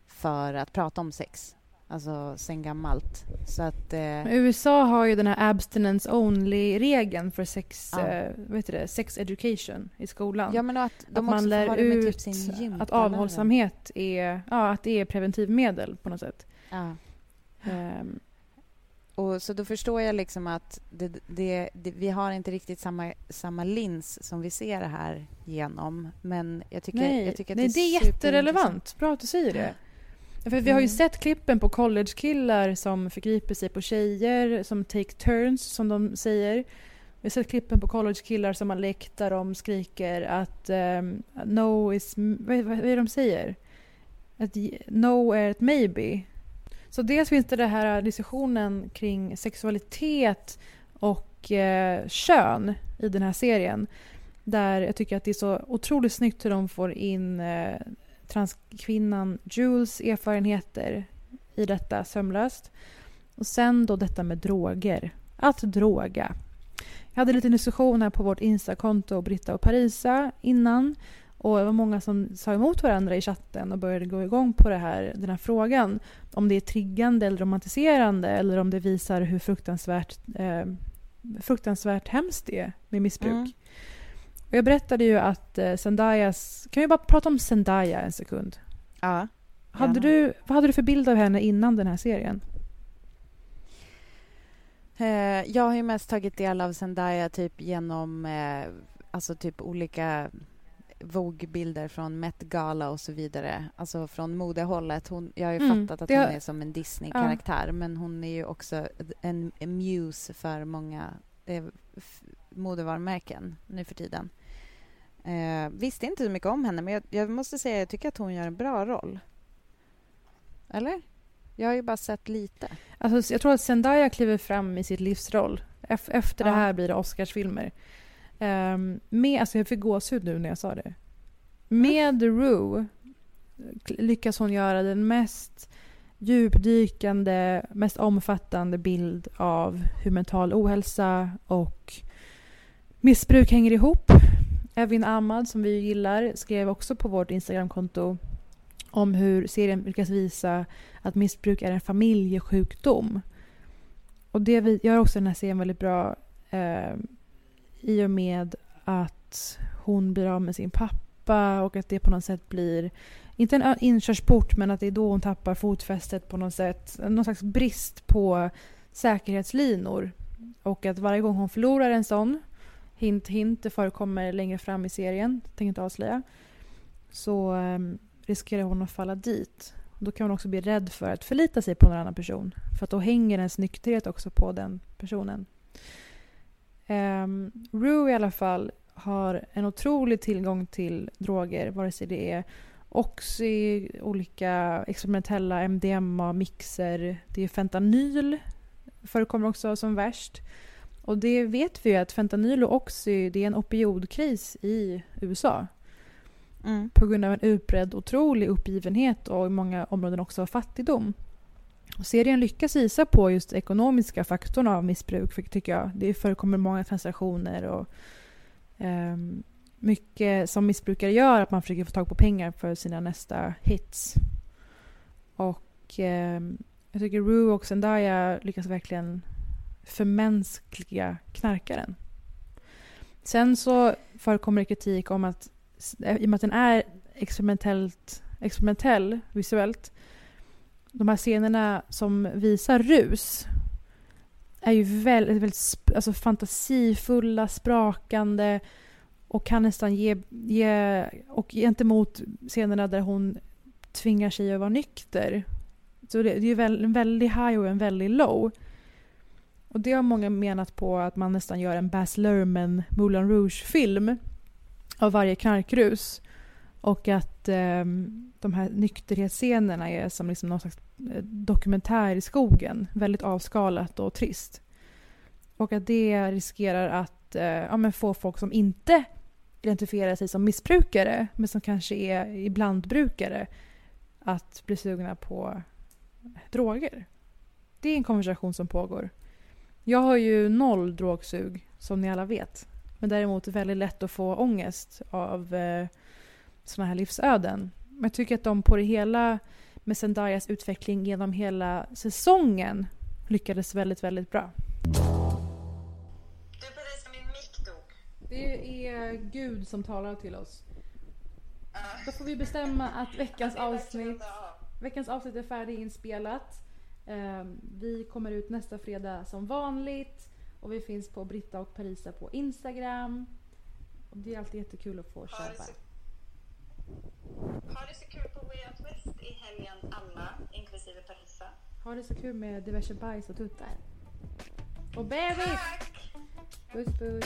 B: för att prata om sex. Alltså sen gammalt. Så att... Eh,
A: USA har ju den här abstinence only-regeln för sex,
B: Ja.
A: eh, vad heter det, sex education i skolan.
B: ja, men att
A: att
B: de
A: man lär
B: det med
A: ut
B: typ sin
A: att avhållsamhet är, ja, att det är preventivmedel på något sätt.
B: Ja.
A: Ehm,
B: Och så då förstår jag liksom att det, det, det, vi har inte riktigt samma, samma lins som vi ser det här genom. Men jag tycker,
A: nej,
B: jag tycker att
A: nej,
B: det
A: det
B: är
A: är jätterelevant. Bra att du säger det. För vi har ju
B: Mm.
A: sett klippen på college-killar som förgriper sig på tjejer, som take turns, som de säger. Vi har sett klippen på college-killar som har lekt där de skriker att ehm, no is... Vad, vad, vad är det de säger? Att no är ett maybe. Så dels finns det den här diskussionen kring sexualitet och eh, kön i den här serien. Där jag tycker att det är så otroligt snyggt hur de får in eh, transkvinnan Jules erfarenheter i detta sömlöst. Och sen då detta med droger. Att droga. Jag hade lite diskussion här på vårt Insta-konto, Britta och Parisa, innan. Och det var många som sa emot varandra i chatten och började gå igång på det här, den här frågan. Om det är triggande eller romantiserande eller om det visar hur fruktansvärt, eh, fruktansvärt hemskt det är med missbruk.
B: Mm.
A: Och jag berättade ju att eh, Zendayas... Kan vi bara prata om Zendaya en sekund?
B: Ja.
A: Hade
B: Gärna.
A: du, vad hade du för bild av henne innan den här serien?
B: Eh, jag har ju mest tagit del av Zendaya typ genom eh, alltså typ olika Vogue-bilder från Met Gala och så vidare. Alltså från modehållet. Hon, jag har ju
A: Mm,
B: fattat att hon
A: har-
B: är som en Disney-karaktär men hon är ju också en, en muse för många eh, modevarumärken nu för tiden. Eh, visste inte så mycket om henne men jag, jag måste säga jag tycker att hon gör en bra roll. Eller? Jag har ju bara sett lite.
A: Alltså, jag tror att Zendaya kliver fram i sitt livsroll. Ef- Efter
B: Ja.
A: det här blir det Oscarsfilmer. Um, med, alltså jag fick gåshud nu när jag sa det. Med The Rue lyckas hon göra den mest djupdykande, mest omfattande bild av hur mental ohälsa och missbruk hänger ihop. Evin Ahmad, som vi gillar, skrev också på vårt Instagramkonto om hur serien lyckas visa att missbruk är en familjesjukdom. Och det gör också den här serien väldigt bra eh, i och med att hon blir av med sin pappa och att det på något sätt blir, inte en inkörsport, men att det är då hon tappar fotfästet på något sätt. Någon slags brist på säkerhetslinor. Och att varje gång hon förlorar en sån, hint hint, det förekommer längre fram i serien, tänker inte avslöja, så eh, riskerar hon att falla dit. Då kan hon också bli rädd för att förlita sig på någon annan person. För att då hänger ens nykterhet också på den personen. Um, Rue i alla fall har en otrolig tillgång till droger, vare sig det är Oxy, olika experimentella MDMA-mixer, det är fentanyl förekommer också som värst. Och det vet vi ju att fentanyl och Oxy det är en opioidkris i USA
B: Mm.
A: på grund av en utbredd otrolig uppgivenhet och i många områden också fattigdom. Och serien lyckas visa på just ekonomiska faktorn av missbruk, för- tycker jag. Det förekommer många transaktioner och ehm, mycket som missbrukare gör, att man försöker få tag på pengar för sina nästa hits. Och ehm, jag tycker Rue och Zendaya lyckas verkligen förmänskliga knarkaren. Sen så förekommer det kritik om att eh, i och med att den är experimentellt, experimentell visuellt de här scenerna som visar rus är ju väldigt, väldigt alltså fantasifulla, sprakande och kan nästan ge, ge... Och gentemot scenerna där hon tvingar sig att vara nykter. Så det, det är ju en väldig high och en väldig low. Och det har många menat på att man nästan gör en Baz Luhrmann Moulin Rouge-film av varje knarkrus. Och att eh, de här nykterhetsscenerna är som liksom någon slags eh, dokumentär i skogen. Väldigt avskalat och trist. Och att det riskerar att eh, ja, men få folk som inte identifierar sig som missbrukare men som kanske är iblandbrukare att bli sugna på droger. Det är en konversation som pågår. Jag har ju noll drogsug, som ni alla vet. Men däremot väldigt lätt att få ångest av eh, såna här livsöden. Men jag tycker att de på det hela med Zendayas utveckling genom hela säsongen lyckades väldigt, väldigt bra.
M: Du, precis som min mick dog.
A: Det är Gud som talar till oss. Då får vi bestämma att veckans avsnitt, veckans avsnitt är färdiginspelat. Ehm, Vi kommer ut nästa fredag som vanligt. Och vi finns på Britta och Parisa på Instagram. Och det är alltid jättekul att få köpa.
M: Ha det så kul på Way Out West i helgen alla, inklusive Parisa.
A: Ha det så kul med diverse bajs och tuttar. Och bebis! Puss puss!